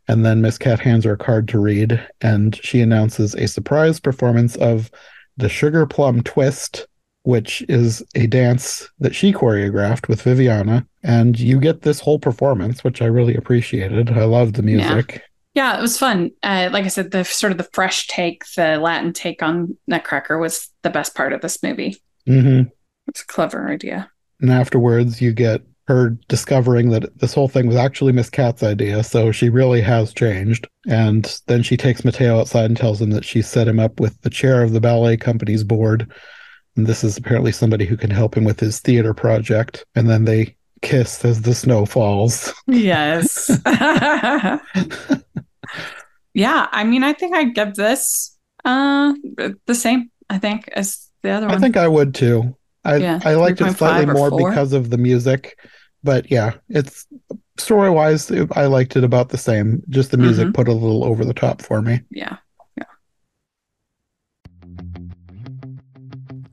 And then Miss Cat hands her a card to read. And she announces a surprise performance of the Sugar Plum Twist, which is a dance that she choreographed with Viviana. And you get this whole performance, which I really appreciated. I love the music. Yeah. Yeah, it was fun. Uh, like I said, the sort of the fresh take, the Latin take on Nutcracker was the best part of this movie. Mm-hmm. It's a clever idea. And afterwards, you get her discovering that this whole thing was actually Miss Cat's idea, so she really has changed. And then she takes Mateo outside and tells him that she set him up with the chair of the ballet company's board. And this is apparently somebody who can help him with his theater project. And then they kiss as the snow falls. Yes. yeah, I mean, I think I'd give this uh the same. I think as the other one. I think I would too. I Yeah, I liked it slightly more four. because of the music, but yeah, it's story wise, I liked it about the same. Just the music Mhm. put a little over the top for me. yeah. Yeah.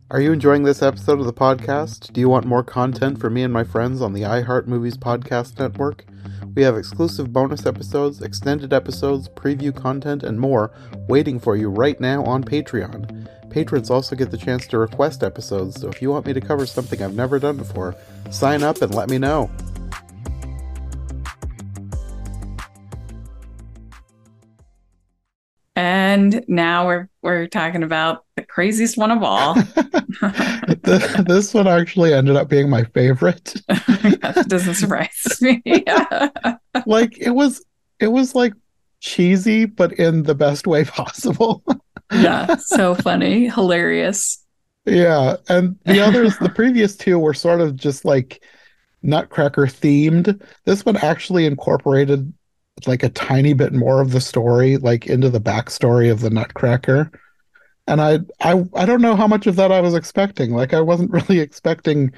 Are you enjoying this episode of the podcast? Do you want more content from me and my friends on the iHeart Movies Podcast Network? We have exclusive bonus episodes, extended episodes, preview content, and more waiting for you right now on Patreon. Patrons also get the chance to request episodes, so if you want me to cover something I've never done before, sign up and let me know. And now we're we're talking about the craziest one of all. Th- this one actually ended up being my favorite. that doesn't surprise me. like it was it was like cheesy but in the best way possible. Yeah, so funny, hilarious. yeah, and the others the previous two were sort of just like nutcracker themed. This one actually incorporated like a tiny bit more of the story like into the backstory of the nutcracker. And I I I don't know how much of that I was expecting. Like I wasn't really expecting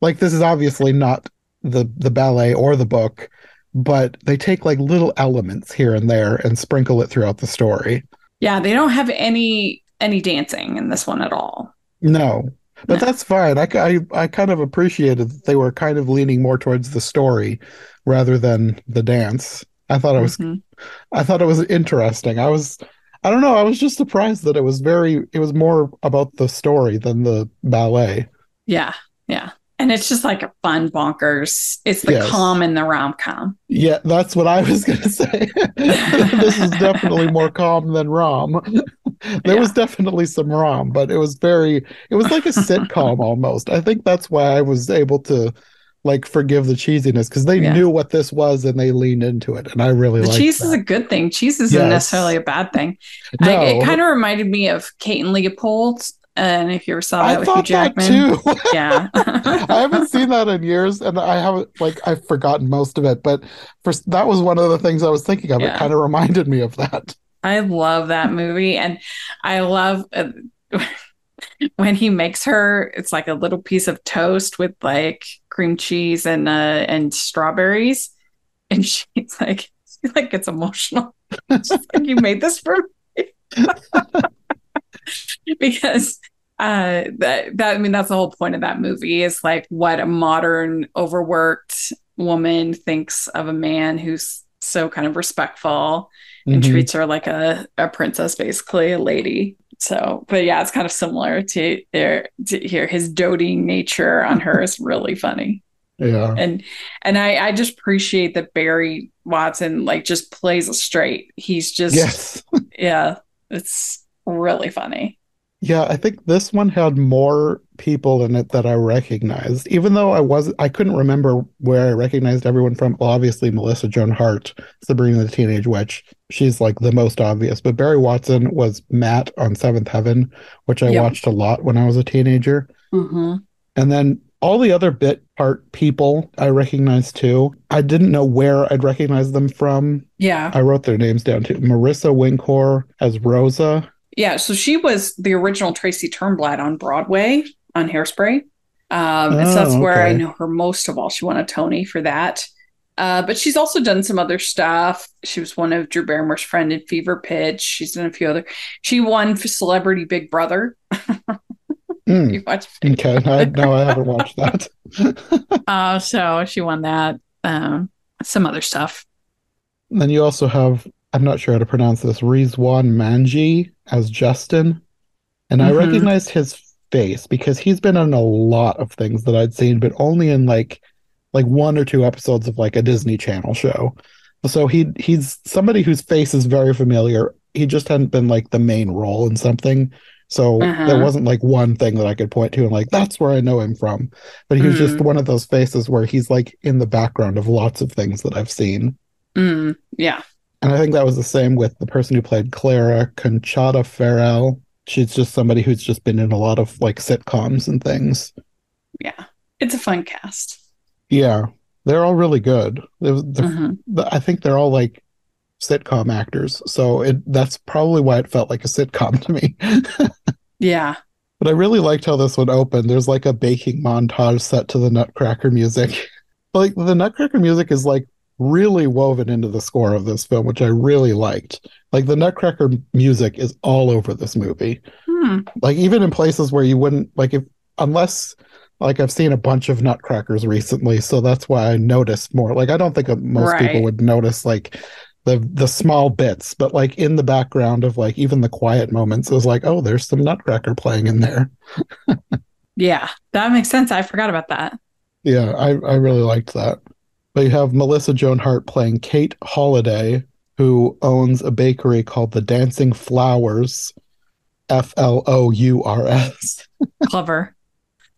like this is obviously not the the ballet or the book, but they take like little elements here and there and sprinkle it throughout the story. Yeah, they don't have any any dancing in this one at all. No, but No. that's fine. I, I, I kind of appreciated that they were kind of leaning more towards the story rather than the dance. I thought it was Mhm. I thought it was interesting. I was I don't know, I was just surprised that it was very it was more about the story than the ballet. Yeah, yeah. And it's just like a fun bonkers. It's the Yes. calm and the rom com. Yeah, that's what I was gonna say. this is definitely more calm than Rom. there was definitely some Rom, but it was very it was like a sitcom almost. I think that's why I was able to like forgive the cheesiness because they Yeah. knew what this was and they leaned into it, and I really The liked cheese is a good thing. Cheese isn't Yes. necessarily a bad thing. no, I, it kind of reminded me of Kate and Leopold. And if you ever saw that I with Hugh Jackman, too. yeah. I haven't seen that in years, and I haven't like I've forgotten most of it. But for that was one of the things I was thinking of. It kind of reminded me of that. I love that movie, and I love uh, when he makes her. It's like a little piece of toast with like cream cheese and uh, and strawberries, and she's like, she like gets emotional. She's like, "You made this for me," because uh, that that I mean that's the whole point of that movie is like what a modern overworked woman thinks of a man who's so kind of respectful and Mhm. treats her like a, a princess, basically a lady. So, but yeah, it's kind of similar to there to here. His doting nature on her is really funny, Yeah. and and I I just appreciate that Barry Watson like just plays it straight. He's just Yes. yeah, it's really funny. Yeah, I think this one had more people in it that I recognized, even though I was I couldn't remember where I recognized everyone from. Well, obviously Melissa Joan Hart, Sabrina the Teenage Witch. She's like the most obvious. But Barry Watson was Matt on Seventh Heaven, which I Yep. watched a lot when I was a teenager. Mm-hmm. And then all the other bit part people I recognized too. I didn't know where I'd recognize them from. Yeah, I wrote their names down too. Marissa Winokur as Rosa. Yeah. So she was the original Tracy Turnblad on Broadway on Hairspray. Um, and so that's Oh, where I know her most of all. She won a Tony for that. Uh, but she's also done some other stuff. She was one of Drew Barrymore's friend in Fever Pitch. She's done a few other. She won for Celebrity Big Brother. Hmm. You watched Big Okay, I, no, I haven't watched that. Uh, so she won that. Um, some other stuff. then you also have, I'm not sure how to pronounce this, Rizwan Manji as Justin. And I Mhm. recognized his face because he's been in a lot of things that I'd seen, but only in like like one or two episodes of like a Disney Channel show. So he he's somebody whose face is very familiar. He just hadn't been like the main role in something. So Uh-huh. there wasn't like one thing that I could point to and like that's where I know him from. But he was just Mm. one of those faces where he's like in the background of lots of things that I've seen. Mm, yeah. And I think that was the same with the person who played Clara, Conchata Farrell. She's just somebody who's just been in a lot of like sitcoms and things. Yeah. It's a fun cast. Yeah, they're all really good. The- Mhm. the- I think they're all like sitcom actors. So it that's probably why it felt like a sitcom to me. yeah. But I really liked how this one opened. There's like a baking montage set to the Nutcracker music. like the Nutcracker music is like really woven into the score of this film, which I really liked. Like the Nutcracker music is all over this movie. Hmm. Like even in places where you wouldn't like if unless like I've seen a bunch of Nutcrackers recently, so that's why I noticed more. Like I don't think most Right. people would notice like the the small bits, but like in the background of like even the quiet moments, it was like, oh, there's some Nutcracker playing in there. Yeah. That makes sense. I forgot about that. Yeah, I, I really liked that. But you have Melissa Joan Hart playing Kate Holiday, who owns a bakery called the Dancing Flowers, F L O U R S. Clever.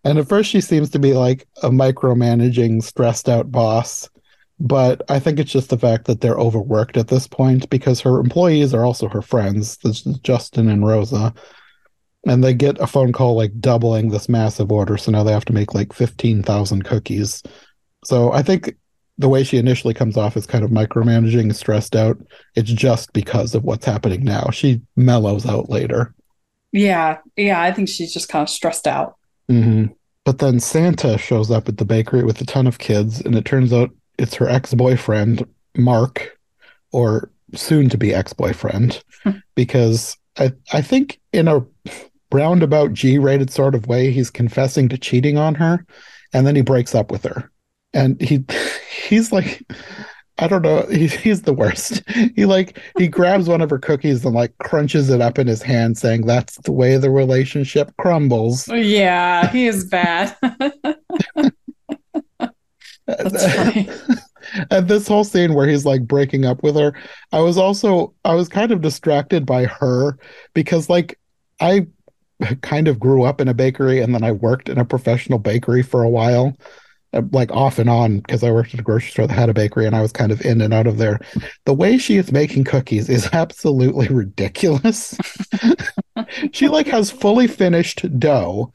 And at first, she seems to be like a micromanaging, stressed out boss. But I think it's just the fact that they're overworked at this point because her employees are also her friends, this is Justin and Rosa. And they get a phone call like doubling this massive order. So now they have to make like 15,000 cookies. So I think the way she initially comes off is kind of micromanaging, stressed out. It's just because of what's happening now. She mellows out later. Yeah. Yeah. I think she's just kind of stressed out. hmm But then Santa shows up at the bakery with a ton of kids, and it turns out it's her ex boyfriend, Mark, or soon to be ex boyfriend, because I, I think in a roundabout G rated sort of way, he's confessing to cheating on her, and then he breaks up with her. And he he's like I don't know. He, he's the worst. He like he grabs one of her cookies and like crunches it up in his hand, saying that's the way the relationship crumbles. Oh, yeah. He is bad. That's funny. and this whole scene where he's like breaking up with her, I was also I was kind of distracted by her because like I kind of grew up in a bakery and then I worked in a professional bakery for a while, Uh, like off and on because I worked at a grocery store that had a bakery and I was kind of in and out of there. The way she is making cookies is absolutely ridiculous. she like has fully finished dough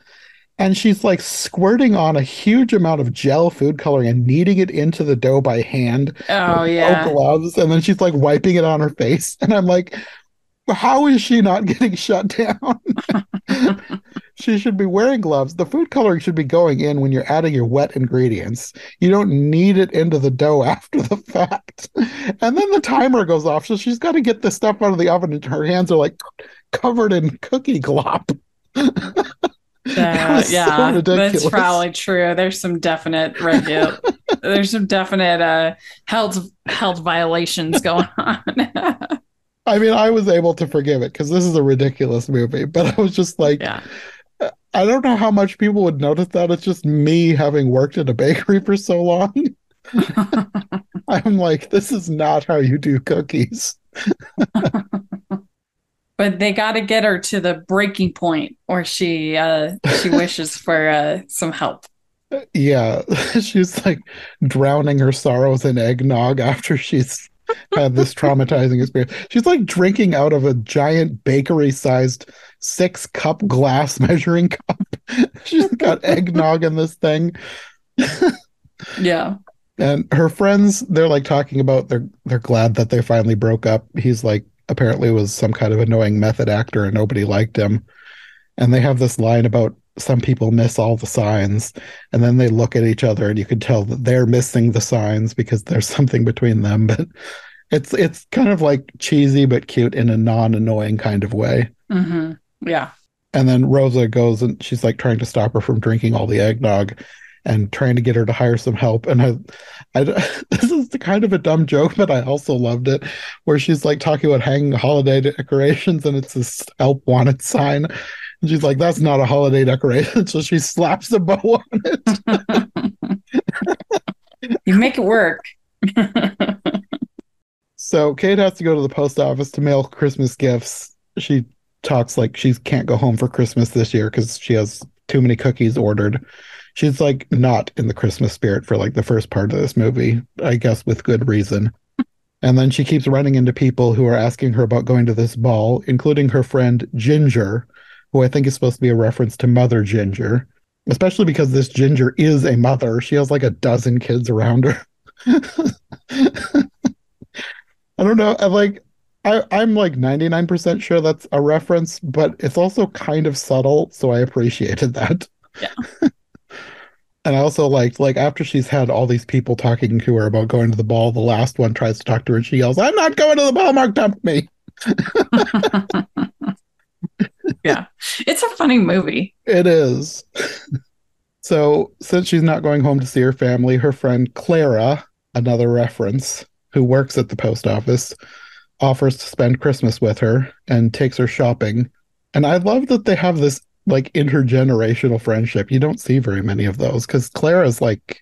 and she's like squirting on a huge amount of gel food coloring and kneading it into the dough by hand Oh, no yeah. gloves and then she's like wiping it on her face and i'm like how is she not getting shut down she should be wearing gloves the food coloring should be going in when you're adding your wet ingredients you don't knead it into the dough after the fact and then the timer goes off so she's got to get the stuff out of the oven and her hands are like covered in cookie glop Uh, was so yeah, that's probably true. There's some definite regu- there's some definite uh health health violations going on. I mean, I was able to forgive it because this is a ridiculous movie, but I was just like, yeah. I don't know how much people would notice that. It's just me having worked at a bakery for so long. I'm like, this is not how you do cookies. but they got to get her to the breaking point where she uh she wishes for uh some help. Yeah, she's like drowning her sorrows in eggnog after she's had this traumatizing experience. She's like drinking out of a giant bakery sized six cup glass measuring cup. she's got eggnog in this thing. Yeah. and her friends they're like talking about they're they're glad that they finally broke up he's like apparently was some kind of annoying method actor and nobody liked him and they have this line about some people miss all the signs and then they look at each other and you can tell that they're missing the signs because there's something between them but it's it's kind of like cheesy but cute in a non-annoying kind of way hmm Yeah. and then Rosa goes and she's like trying to stop her from drinking all the eggnog and trying to get her to hire some help. And I, I this is the kind of a dumb joke, but I also loved it, where she's like talking about hanging holiday decorations and it's this help wanted sign. And she's like, that's not a holiday decoration. So she slaps a bow on it. you make it work. So Kate has to go to the post office to mail Christmas gifts. She talks like she can't go home for Christmas this year because she has too many cookies ordered. She's like not in the Christmas spirit for like the first part of this movie, I guess with good reason. And then she keeps running into people who are asking her about going to this ball, including her friend Ginger, who I think is supposed to be a reference to Mother Ginger, especially because this Ginger is a mother. She has like a dozen kids around her. I don't know. I like I, I'm like 99% sure that's a reference, but it's also kind of subtle, so I appreciated that. Yeah. and I also liked like after she's had all these people talking to her about going to the ball, the last one tries to talk to her and she yells, I'm not going to the ball, Mark dumped me. yeah. It's a funny movie. It is. so since she's not going home to see her family, her friend Clara, another reference, who works at the post office, offers to spend Christmas with her and takes her shopping. And I love that they have this like intergenerational friendship. You don't see very many of those because Clara's like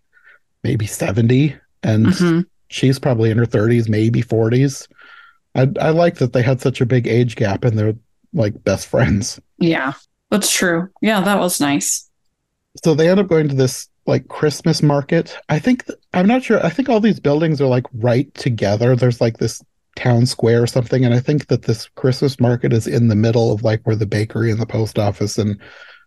maybe 70 and mm-hmm. she's probably in her 30s, maybe 40s. I, I like that they had such a big age gap in they're like best friends. Yeah, that's true. Yeah, that was nice. So they end up going to this like Christmas market. I think th- I'm not sure. I think all these buildings are like right together. There's like this town square or something, and I think that this Christmas market is in the middle of like where the bakery and the post office and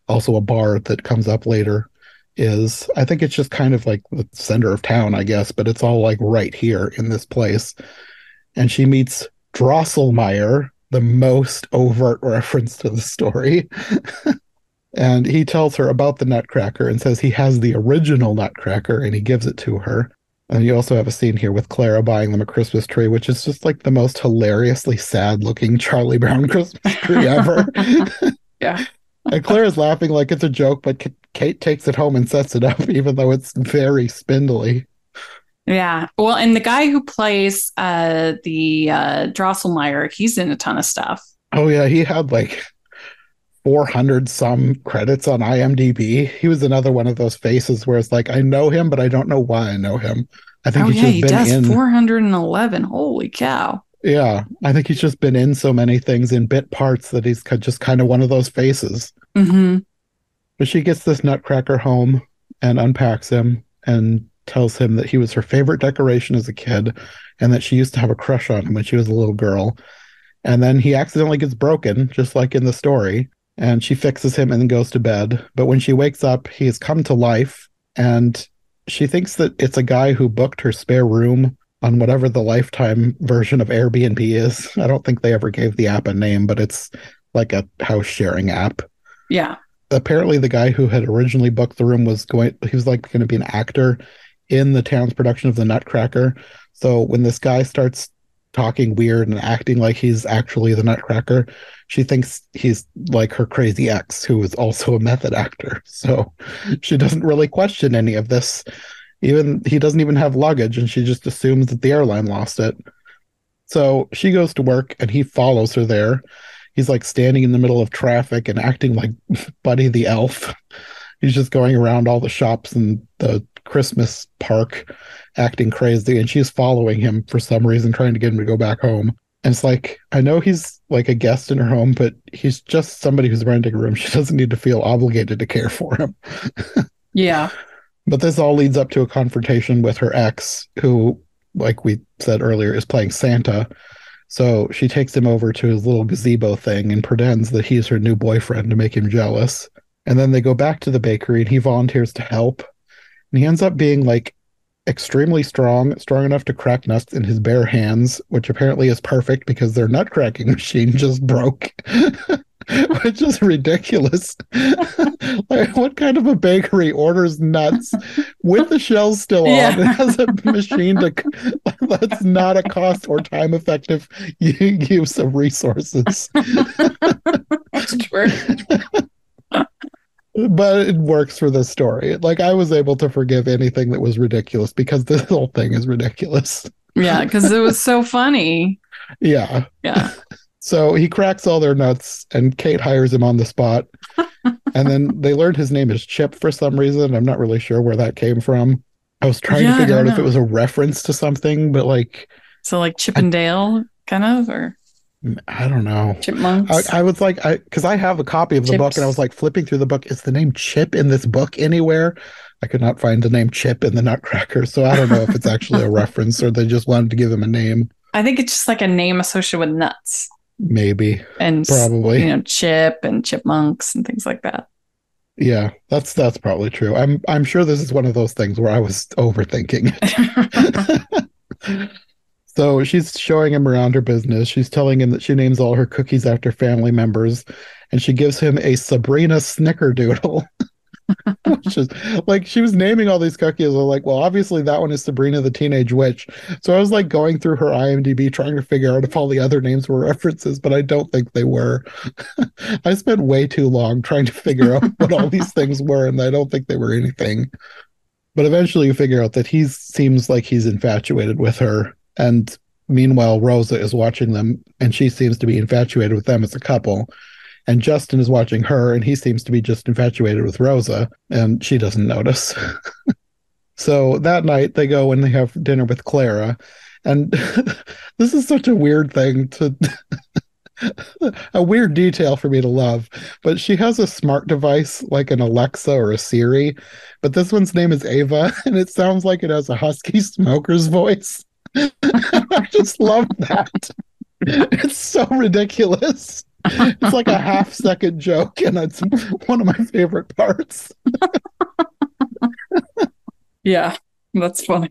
also a bar that comes up later is. I think it's just kind of like the center of town, I guess, but it's all like right here in this place. And she meets Drosselmeyer, the most overt reference to the story. and he tells her about the Nutcracker and says he has the original Nutcracker and he gives it to her. And you also have a scene here with Clara buying them a Christmas tree, which is just like the most hilariously sad looking Charlie Brown Christmas tree ever. yeah. and Clara's laughing like it's a joke, but Kate takes it home and sets it up, even though it's very spindly. Yeah. Well, and the guy who plays uh, the uh, Drosselmeyer, he's in a ton of stuff. Oh, yeah. He had like 400 some credits on IMDb. He was another one of those faces where it's like, I know him, but I don't know why I know him. I think oh, he's yeah, he does in 411. Holy cow. Yeah. I think he's just been in so many things in bit parts that he's just kind of one of those faces. Mm-hmm. But she gets this nutcracker home and unpacks him and tells him that he was her favorite decoration as a kid and that she used to have a crush on him when she was a little girl. And then he accidentally gets broken, just like in the story. And she fixes him and then goes to bed. But when she wakes up, he has come to life. And she thinks that it's a guy who booked her spare room on whatever the lifetime version of Airbnb is. I don't think they ever gave the app a name, but it's like a house sharing app. Yeah. Apparently, the guy who had originally booked the room was going, he was like going to be an actor in the town's production of the Nutcracker. So when this guy starts talking weird and acting like he's actually the Nutcracker, she thinks he's like her crazy ex, who is also a method actor. So she doesn't really question any of this. Even he doesn't even have luggage, and she just assumes that the airline lost it. So she goes to work, and he follows her there. He's like standing in the middle of traffic and acting like Buddy the Elf. He's just going around all the shops and the Christmas park acting crazy and she's following him for some reason trying to get him to go back home. And it's like i know he's like a guest in her home but he's just somebody who's renting a room. She doesn't need to feel obligated to care for him. Yeah. But this all leads up to a confrontation with her ex who like we said earlier is playing santa. So she takes him over to his little gazebo thing and pretends that he's her new boyfriend to make him jealous. And then they go back to the bakery and he volunteers to help and he ends up being like extremely strong, strong enough to crack nuts in his bare hands, which apparently is perfect because their nut cracking machine just broke. which is ridiculous. like, what kind of a bakery orders nuts with the shells still on yeah. and has a machine to? That's not a cost or time effective use of resources. That's true but it works for the story. Like I was able to forgive anything that was ridiculous because this whole thing is ridiculous. Yeah, because it was so funny. Yeah. Yeah. So he cracks all their nuts and Kate hires him on the spot. and then they learned his name is Chip for some reason. I'm not really sure where that came from. I was trying yeah, to figure out know. if it was a reference to something, but like So like Chippendale and Dale kind of or I don't know. Chipmunks. I, I was like, I because I have a copy of the Chips. book, and I was like flipping through the book. Is the name Chip in this book anywhere? I could not find the name Chip in the Nutcracker, so I don't know if it's actually a reference or they just wanted to give him a name. I think it's just like a name associated with nuts. Maybe. And probably you know Chip and chipmunks and things like that. Yeah, that's that's probably true. I'm I'm sure this is one of those things where I was overthinking. So she's showing him around her business. She's telling him that she names all her cookies after family members, and she gives him a Sabrina Snickerdoodle. Which is like she was naming all these cookies. I'm like, well, obviously that one is Sabrina the Teenage Witch. So I was like going through her IMDb trying to figure out if all the other names were references, but I don't think they were. I spent way too long trying to figure out what all these things were, and I don't think they were anything. But eventually you figure out that he seems like he's infatuated with her. And meanwhile, Rosa is watching them and she seems to be infatuated with them as a couple and Justin is watching her and he seems to be just infatuated with Rosa and she doesn't notice. so that night they go and they have dinner with Clara and this is such a weird thing to a weird detail for me to love, but she has a smart device like an Alexa or a Siri, but this one's name is Ava and it sounds like it has a husky smoker's voice. I just love that. It's so ridiculous it's like a half second joke, and it's one of my favorite parts. yeah, that's funny.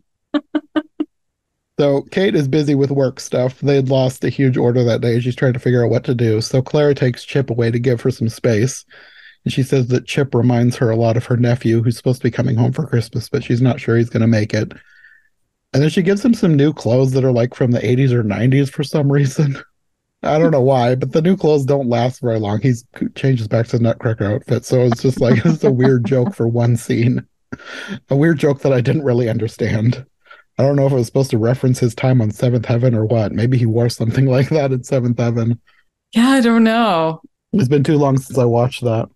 so Kate is busy with work stuff. They had lost a huge order that day. She's trying to figure out what to do. So Clara takes Chip away to give her some space. And she says that Chip reminds her a lot of her nephew, who's supposed to be coming home for Christmas, but she's not sure he's going to make it. And then she gives him some new clothes that are like from the 80s or 90s for some reason. I don't know why, but the new clothes don't last very long. He changes back to the Nutcracker outfit, so it's just like it's a weird joke for one scene, a weird joke that I didn't really understand. I don't know if it was supposed to reference his time on Seventh Heaven or what. Maybe he wore something like that in Seventh Heaven. Yeah, I don't know. It's been too long since I watched that.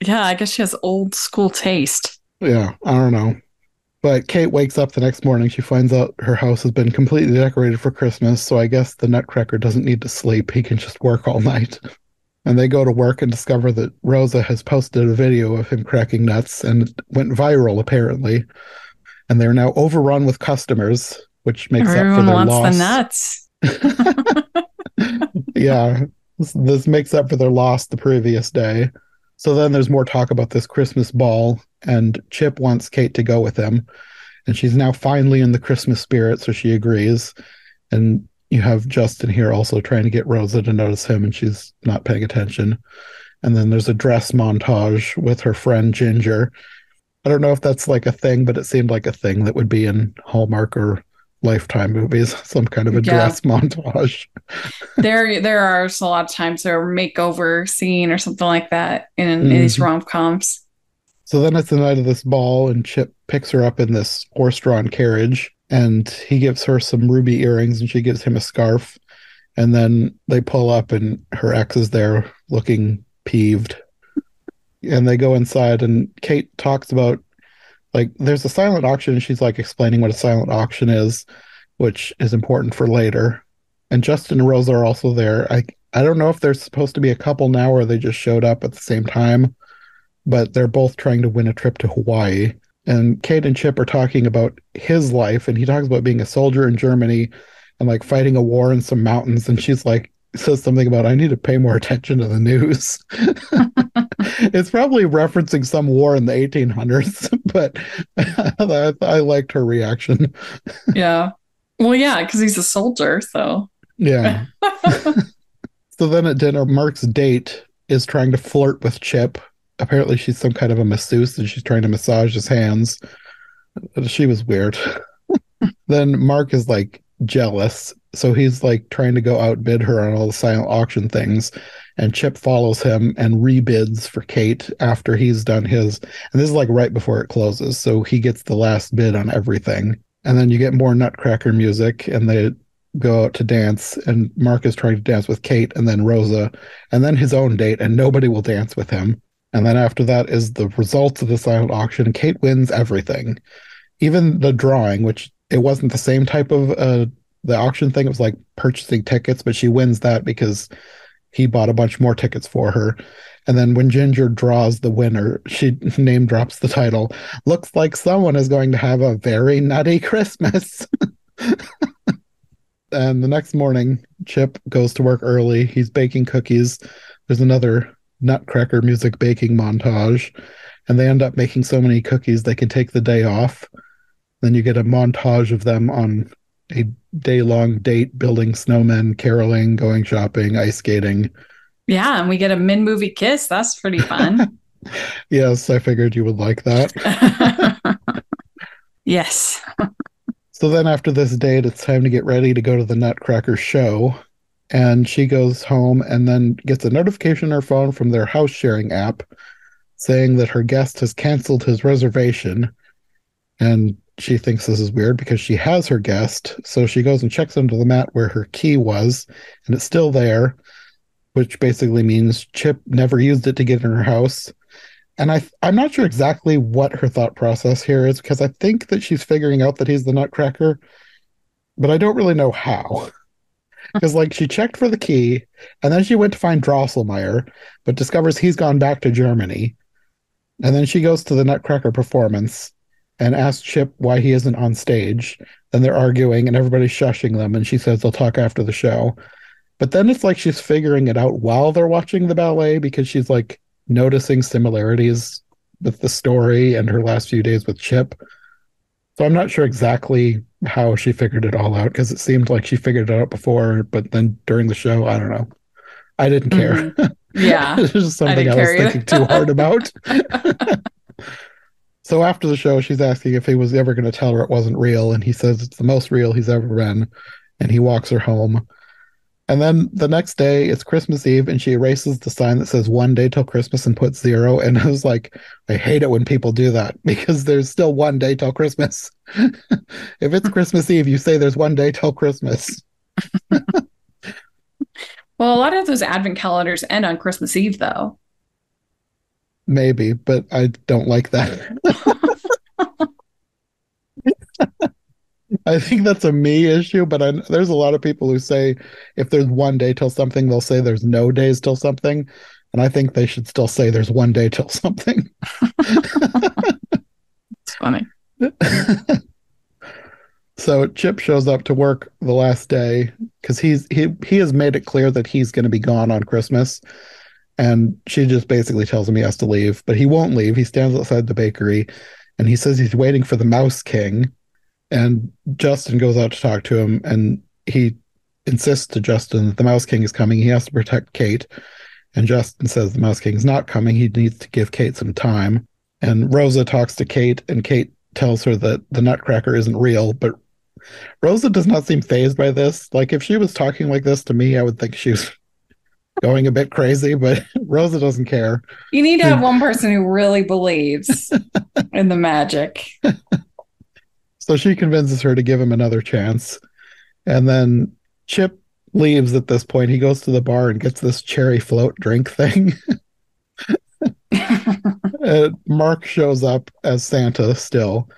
Yeah, I guess she has old school taste. Yeah, I don't know. But Kate wakes up the next morning. She finds out her house has been completely decorated for Christmas. So I guess the Nutcracker doesn't need to sleep. He can just work all night. And they go to work and discover that Rosa has posted a video of him cracking nuts and it went viral, apparently. And they're now overrun with customers, which makes Everyone up for their loss. the nuts. yeah, this, this makes up for their loss the previous day. So then there's more talk about this Christmas ball, and Chip wants Kate to go with him. And she's now finally in the Christmas spirit, so she agrees. And you have Justin here also trying to get Rosa to notice him, and she's not paying attention. And then there's a dress montage with her friend Ginger. I don't know if that's like a thing, but it seemed like a thing that would be in Hallmark or lifetime movies some kind of a yeah. dress montage there there are a lot of times there a makeover scene or something like that in, mm-hmm. in these rom-coms so then it's the night of this ball and chip picks her up in this horse-drawn carriage and he gives her some ruby earrings and she gives him a scarf. And then they pull up and her ex is there looking peeved. And they go inside and kate talks about like there's a silent auction and she's like explaining what a silent auction is which is important for later. And justin and rosa are also there. I i don't know if they're supposed to be a couple now or they just showed up at the same time but they're both trying to win a trip to hawaii and kate and chip are talking about his life and he talks about being a soldier in germany and like fighting a war in some mountains and she's like says something about I need to pay more attention to the news. it's probably referencing some war in the 1800s, but I, I liked her reaction. Yeah. Well, yeah, because he's a soldier, so. Yeah. so then at dinner, Mark's date is trying to flirt with Chip. Apparently, she's some kind of a masseuse and she's trying to massage his hands. She was weird. then Mark is like jealous so he's like trying to go outbid her on all the silent auction things. And Chip follows him and rebids for Kate after he's done his. And this is like right before it closes. So he gets the last bid on everything. And then you get more Nutcracker music and they go out to dance. And Mark is trying to dance with Kate and then Rosa and then his own date. And nobody will dance with him. And then after that is the results of the silent auction. Kate wins everything, even the drawing, which it wasn't the same type of uh, the auction thing. It was like purchasing tickets, but she wins that because he bought a bunch more tickets for her. And then when Ginger draws the winner, she name drops the title. Looks like someone is going to have a very nutty Christmas. and the next morning, Chip goes to work early. He's baking cookies. There's another Nutcracker music baking montage. And they end up making so many cookies they can take the day off. Then you get a montage of them on a day long date building snowmen, caroling, going shopping, ice skating. Yeah, and we get a min movie kiss. That's pretty fun. yes, I figured you would like that. yes. so then after this date, it's time to get ready to go to the Nutcracker show. And she goes home and then gets a notification on her phone from their house sharing app saying that her guest has canceled his reservation. And she thinks this is weird because she has her guest. So she goes and checks under the mat where her key was, and it's still there, which basically means Chip never used it to get in her house. And I, I'm not sure exactly what her thought process here is because I think that she's figuring out that he's the Nutcracker, but I don't really know how. Because like she checked for the key, and then she went to find Drosselmeyer, but discovers he's gone back to Germany. And then she goes to the Nutcracker performance, and asks Chip why he isn't on stage. Then they're arguing and everybody's shushing them, and she says they'll talk after the show. But then it's like she's figuring it out while they're watching the ballet because she's like noticing similarities with the story and her last few days with Chip. So I'm not sure exactly how she figured it all out because it seemed like she figured it out before, but then during the show, I don't know. I didn't care. Mm-hmm. Yeah. it's just something I, I was thinking too hard about. So after the show, she's asking if he was ever going to tell her it wasn't real, and he says it's the most real he's ever been, and he walks her home. And then the next day, it's Christmas Eve, and she erases the sign that says one day till Christmas and puts zero. And I was like, I hate it when people do that because there's still one day till Christmas. if it's Christmas Eve, you say there's one day till Christmas. well, a lot of those advent calendars end on Christmas Eve, though. Maybe, but I don't like that. I think that's a me issue, but I, there's a lot of people who say if there's one day till something, they'll say there's no days till something. And I think they should still say there's one day till something. it's funny. so Chip shows up to work the last day because he's he he has made it clear that he's going to be gone on Christmas and she just basically tells him he has to leave, but he won't leave. He stands outside the bakery and he says he's waiting for the Mouse King. And Justin goes out to talk to him and he insists to Justin that the Mouse King is coming. He has to protect Kate. And Justin says the Mouse King is not coming. He needs to give Kate some time. And Rosa talks to Kate, and Kate tells her that the Nutcracker isn't real. But Rosa does not seem phased by this. Like, if she was talking like this to me, I would think she was going a bit crazy, but Rosa doesn't care. You need to have hmm. one person who really believes in the magic. So she convinces her to give him another chance. And then Chip leaves at this point. He goes to the bar and gets this cherry float drink thing. Mark shows up as Santa still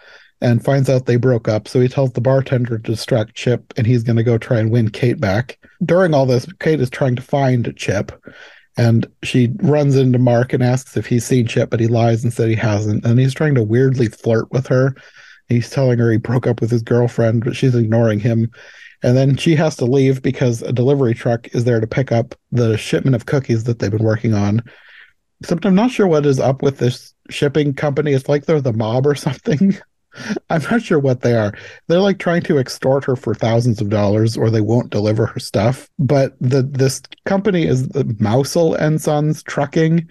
and finds out they broke up. So he tells the bartender to distract Chip and he's going to go try and win Kate back. During all this, Kate is trying to find Chip and she runs into Mark and asks if he's seen Chip, but he lies and said he hasn't. And he's trying to weirdly flirt with her. He's telling her he broke up with his girlfriend, but she's ignoring him. And then she has to leave because a delivery truck is there to pick up the shipment of cookies that they've been working on. Except I'm not sure what is up with this shipping company. It's like they're the mob or something. I'm not sure what they are. They're like trying to extort her for thousands of dollars, or they won't deliver her stuff. But the this company is the Mousel and Sons Trucking.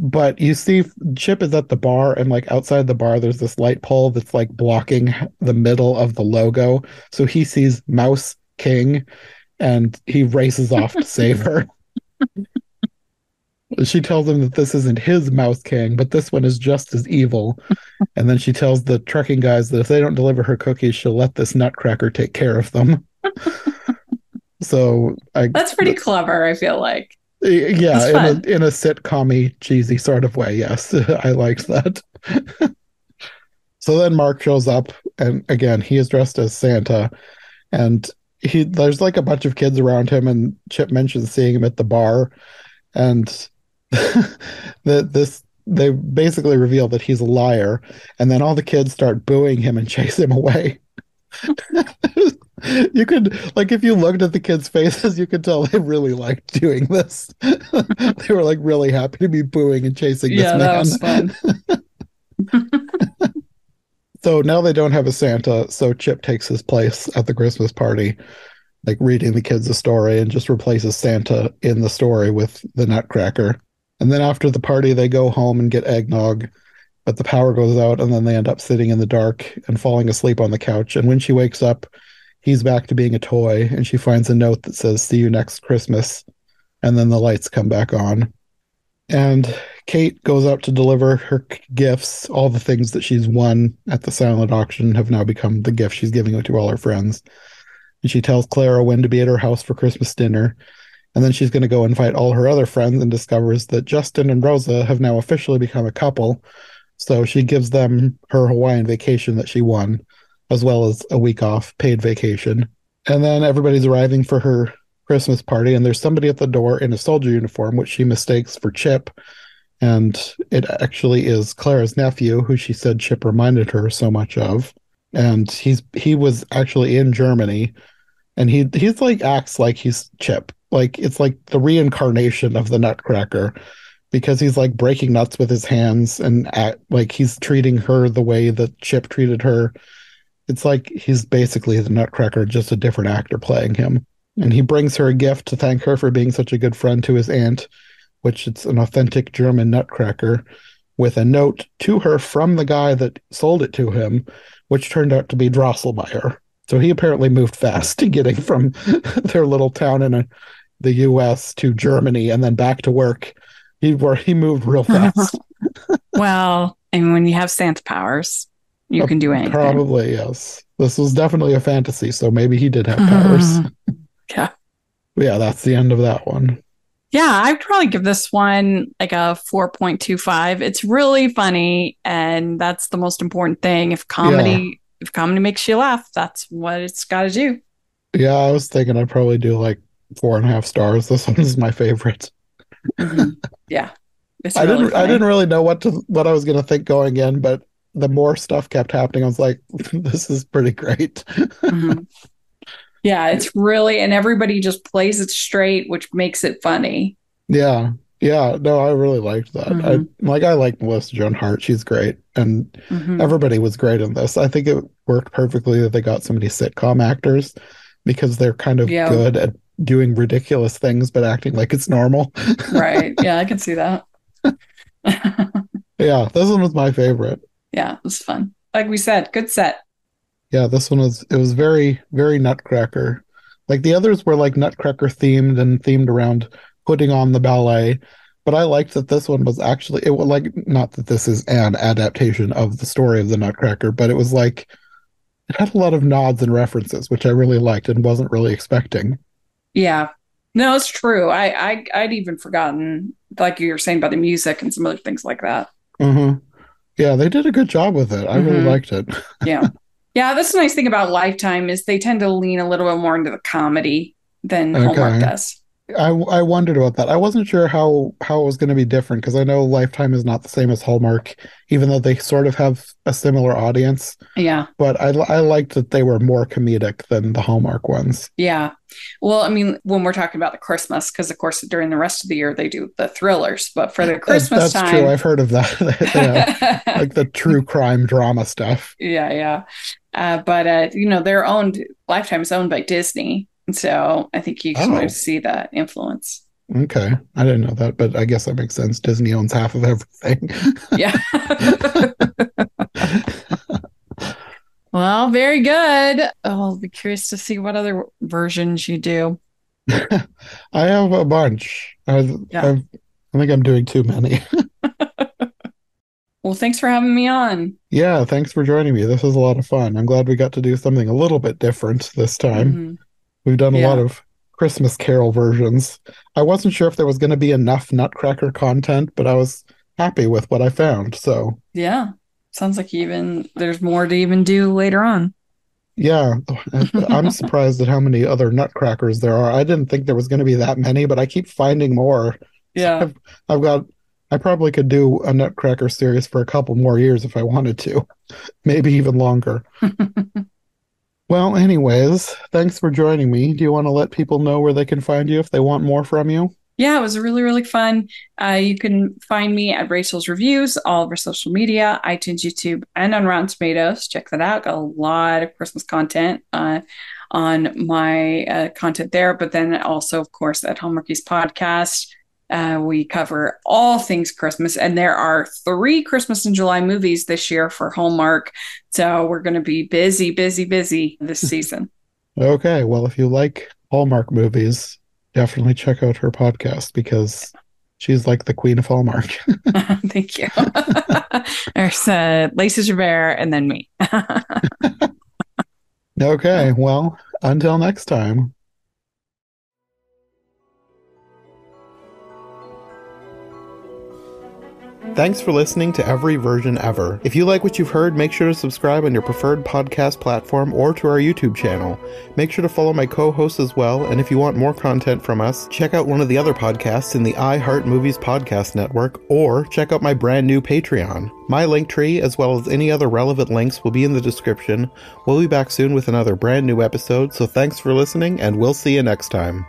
But you see, Chip is at the bar, and like outside the bar, there's this light pole that's like blocking the middle of the logo. So he sees Mouse King, and he races off to save her. she tells him that this isn't his mouse king, but this one is just as evil. and then she tells the trucking guys that if they don't deliver her cookies, she'll let this nutcracker take care of them. so I, that's pretty clever. I feel like. Uh, yeah, in a in a sitcom cheesy sort of way. Yes, I liked that. so then Mark shows up, and again he is dressed as Santa, and he there's like a bunch of kids around him, and Chip mentions seeing him at the bar, and that this they basically reveal that he's a liar, and then all the kids start booing him and chase him away. you could like if you looked at the kids' faces, you could tell they really liked doing this. they were like really happy to be booing and chasing yeah, this man. That was fun. So now they don't have a Santa, so Chip takes his place at the Christmas party, like reading the kids a story and just replaces Santa in the story with the Nutcracker. And then after the party, they go home and get eggnog, but the power goes out, and then they end up sitting in the dark and falling asleep on the couch. And when she wakes up, he's back to being a toy, and she finds a note that says, See you next Christmas. And then the lights come back on. And Kate goes out to deliver her gifts. All the things that she's won at the silent auction have now become the gift she's giving to all her friends. And she tells Clara when to be at her house for Christmas dinner. And then she's going to go invite all her other friends and discovers that Justin and Rosa have now officially become a couple. So she gives them her Hawaiian vacation that she won, as well as a week off paid vacation. And then everybody's arriving for her Christmas party, and there's somebody at the door in a soldier uniform, which she mistakes for Chip. And it actually is Clara's nephew, who she said Chip reminded her so much of. And he's he was actually in Germany, and he he's like acts like he's Chip, like it's like the reincarnation of the Nutcracker, because he's like breaking nuts with his hands and act, like he's treating her the way that Chip treated her. It's like he's basically the Nutcracker, just a different actor playing him and he brings her a gift to thank her for being such a good friend to his aunt, which it's an authentic German nutcracker, with a note to her from the guy that sold it to him, which turned out to be Drosselmeyer. So he apparently moved fast to getting from their little town in a, the U.S. to Germany and then back to work. He where he moved real fast. well, and when you have Santa powers, you uh, can do anything. Probably yes. This was definitely a fantasy, so maybe he did have powers. Yeah. Yeah, that's the end of that one. Yeah, I'd probably give this one like a 4.25. It's really funny, and that's the most important thing. If comedy yeah. if comedy makes you laugh, that's what it's gotta do. Yeah, I was thinking I'd probably do like four and a half stars. This one is my favorite. Mm-hmm. Yeah. I really didn't funny. I didn't really know what to what I was gonna think going in, but the more stuff kept happening, I was like, this is pretty great. mm-hmm. Yeah, it's really, and everybody just plays it straight, which makes it funny. Yeah. Yeah. No, I really liked that. Mm-hmm. I like, I like Melissa Joan Hart. She's great. And mm-hmm. everybody was great in this. I think it worked perfectly that they got so many sitcom actors because they're kind of yeah. good at doing ridiculous things, but acting like it's normal. right. Yeah. I can see that. yeah. This one was my favorite. Yeah. It was fun. Like we said, good set yeah, this one was it was very very Nutcracker. Like the others were like Nutcracker themed and themed around putting on the ballet, but I liked that this one was actually it was like not that this is an adaptation of the story of the Nutcracker, but it was like it had a lot of nods and references, which I really liked and wasn't really expecting. Yeah. No, it's true. I, I I'd even forgotten, like you were saying about the music and some other things like that. Mm-hmm. Yeah, they did a good job with it. I mm-hmm. really liked it. yeah. Yeah, that's the nice thing about Lifetime is they tend to lean a little bit more into the comedy than okay. Hallmark does. I, I wondered about that. I wasn't sure how how it was going to be different because I know Lifetime is not the same as Hallmark, even though they sort of have a similar audience. Yeah. But I I liked that they were more comedic than the Hallmark ones. Yeah. Well, I mean, when we're talking about the Christmas, because of course during the rest of the year they do the thrillers, but for the Christmas that's, that's time, true. I've heard of that. like the true crime drama stuff. Yeah, yeah. Uh, but uh, you know, they're owned. Lifetime is owned by Disney, so I think you can oh. see that influence. Okay, I didn't know that, but I guess that makes sense. Disney owns half of everything. yeah. well, very good. Oh, I'll be curious to see what other versions you do. I have a bunch. I, yeah. I've, I think I'm doing too many. Well, thanks for having me on. Yeah, thanks for joining me. This was a lot of fun. I'm glad we got to do something a little bit different this time. Mm-hmm. We've done a yeah. lot of Christmas Carol versions. I wasn't sure if there was going to be enough Nutcracker content, but I was happy with what I found. So, yeah, sounds like even there's more to even do later on. Yeah, I'm surprised at how many other Nutcrackers there are. I didn't think there was going to be that many, but I keep finding more. Yeah, so I've, I've got I probably could do a Nutcracker series for a couple more years if I wanted to, maybe even longer. well, anyways, thanks for joining me. Do you want to let people know where they can find you if they want more from you? yeah, it was really, really fun. Uh, you can find me at Rachel's Reviews, all over social media, iTunes, YouTube, and on Rotten Tomatoes. Check that out. Got a lot of Christmas content uh, on my uh, content there, but then also, of course, at Hallmarkies podcast. Uh, we cover all things Christmas, and there are three Christmas in July movies this year for Hallmark. So we're going to be busy, busy, busy this season. okay. Well, if you like Hallmark movies, definitely check out her podcast because she's like the queen of Hallmark. Thank you. There's uh, Lacey Chabert and then me. okay. Well, until next time. Thanks for listening to Every Version Ever. If you like what you've heard, make sure to subscribe on your preferred podcast platform or to our YouTube channel. Make sure to follow my co hosts as well, and if you want more content from us, check out one of the other podcasts in the iHeart Movies Podcast Network or check out my brand new Patreon. My link tree, as well as any other relevant links, will be in the description. We'll be back soon with another brand new episode, so thanks for listening, and we'll see you next time.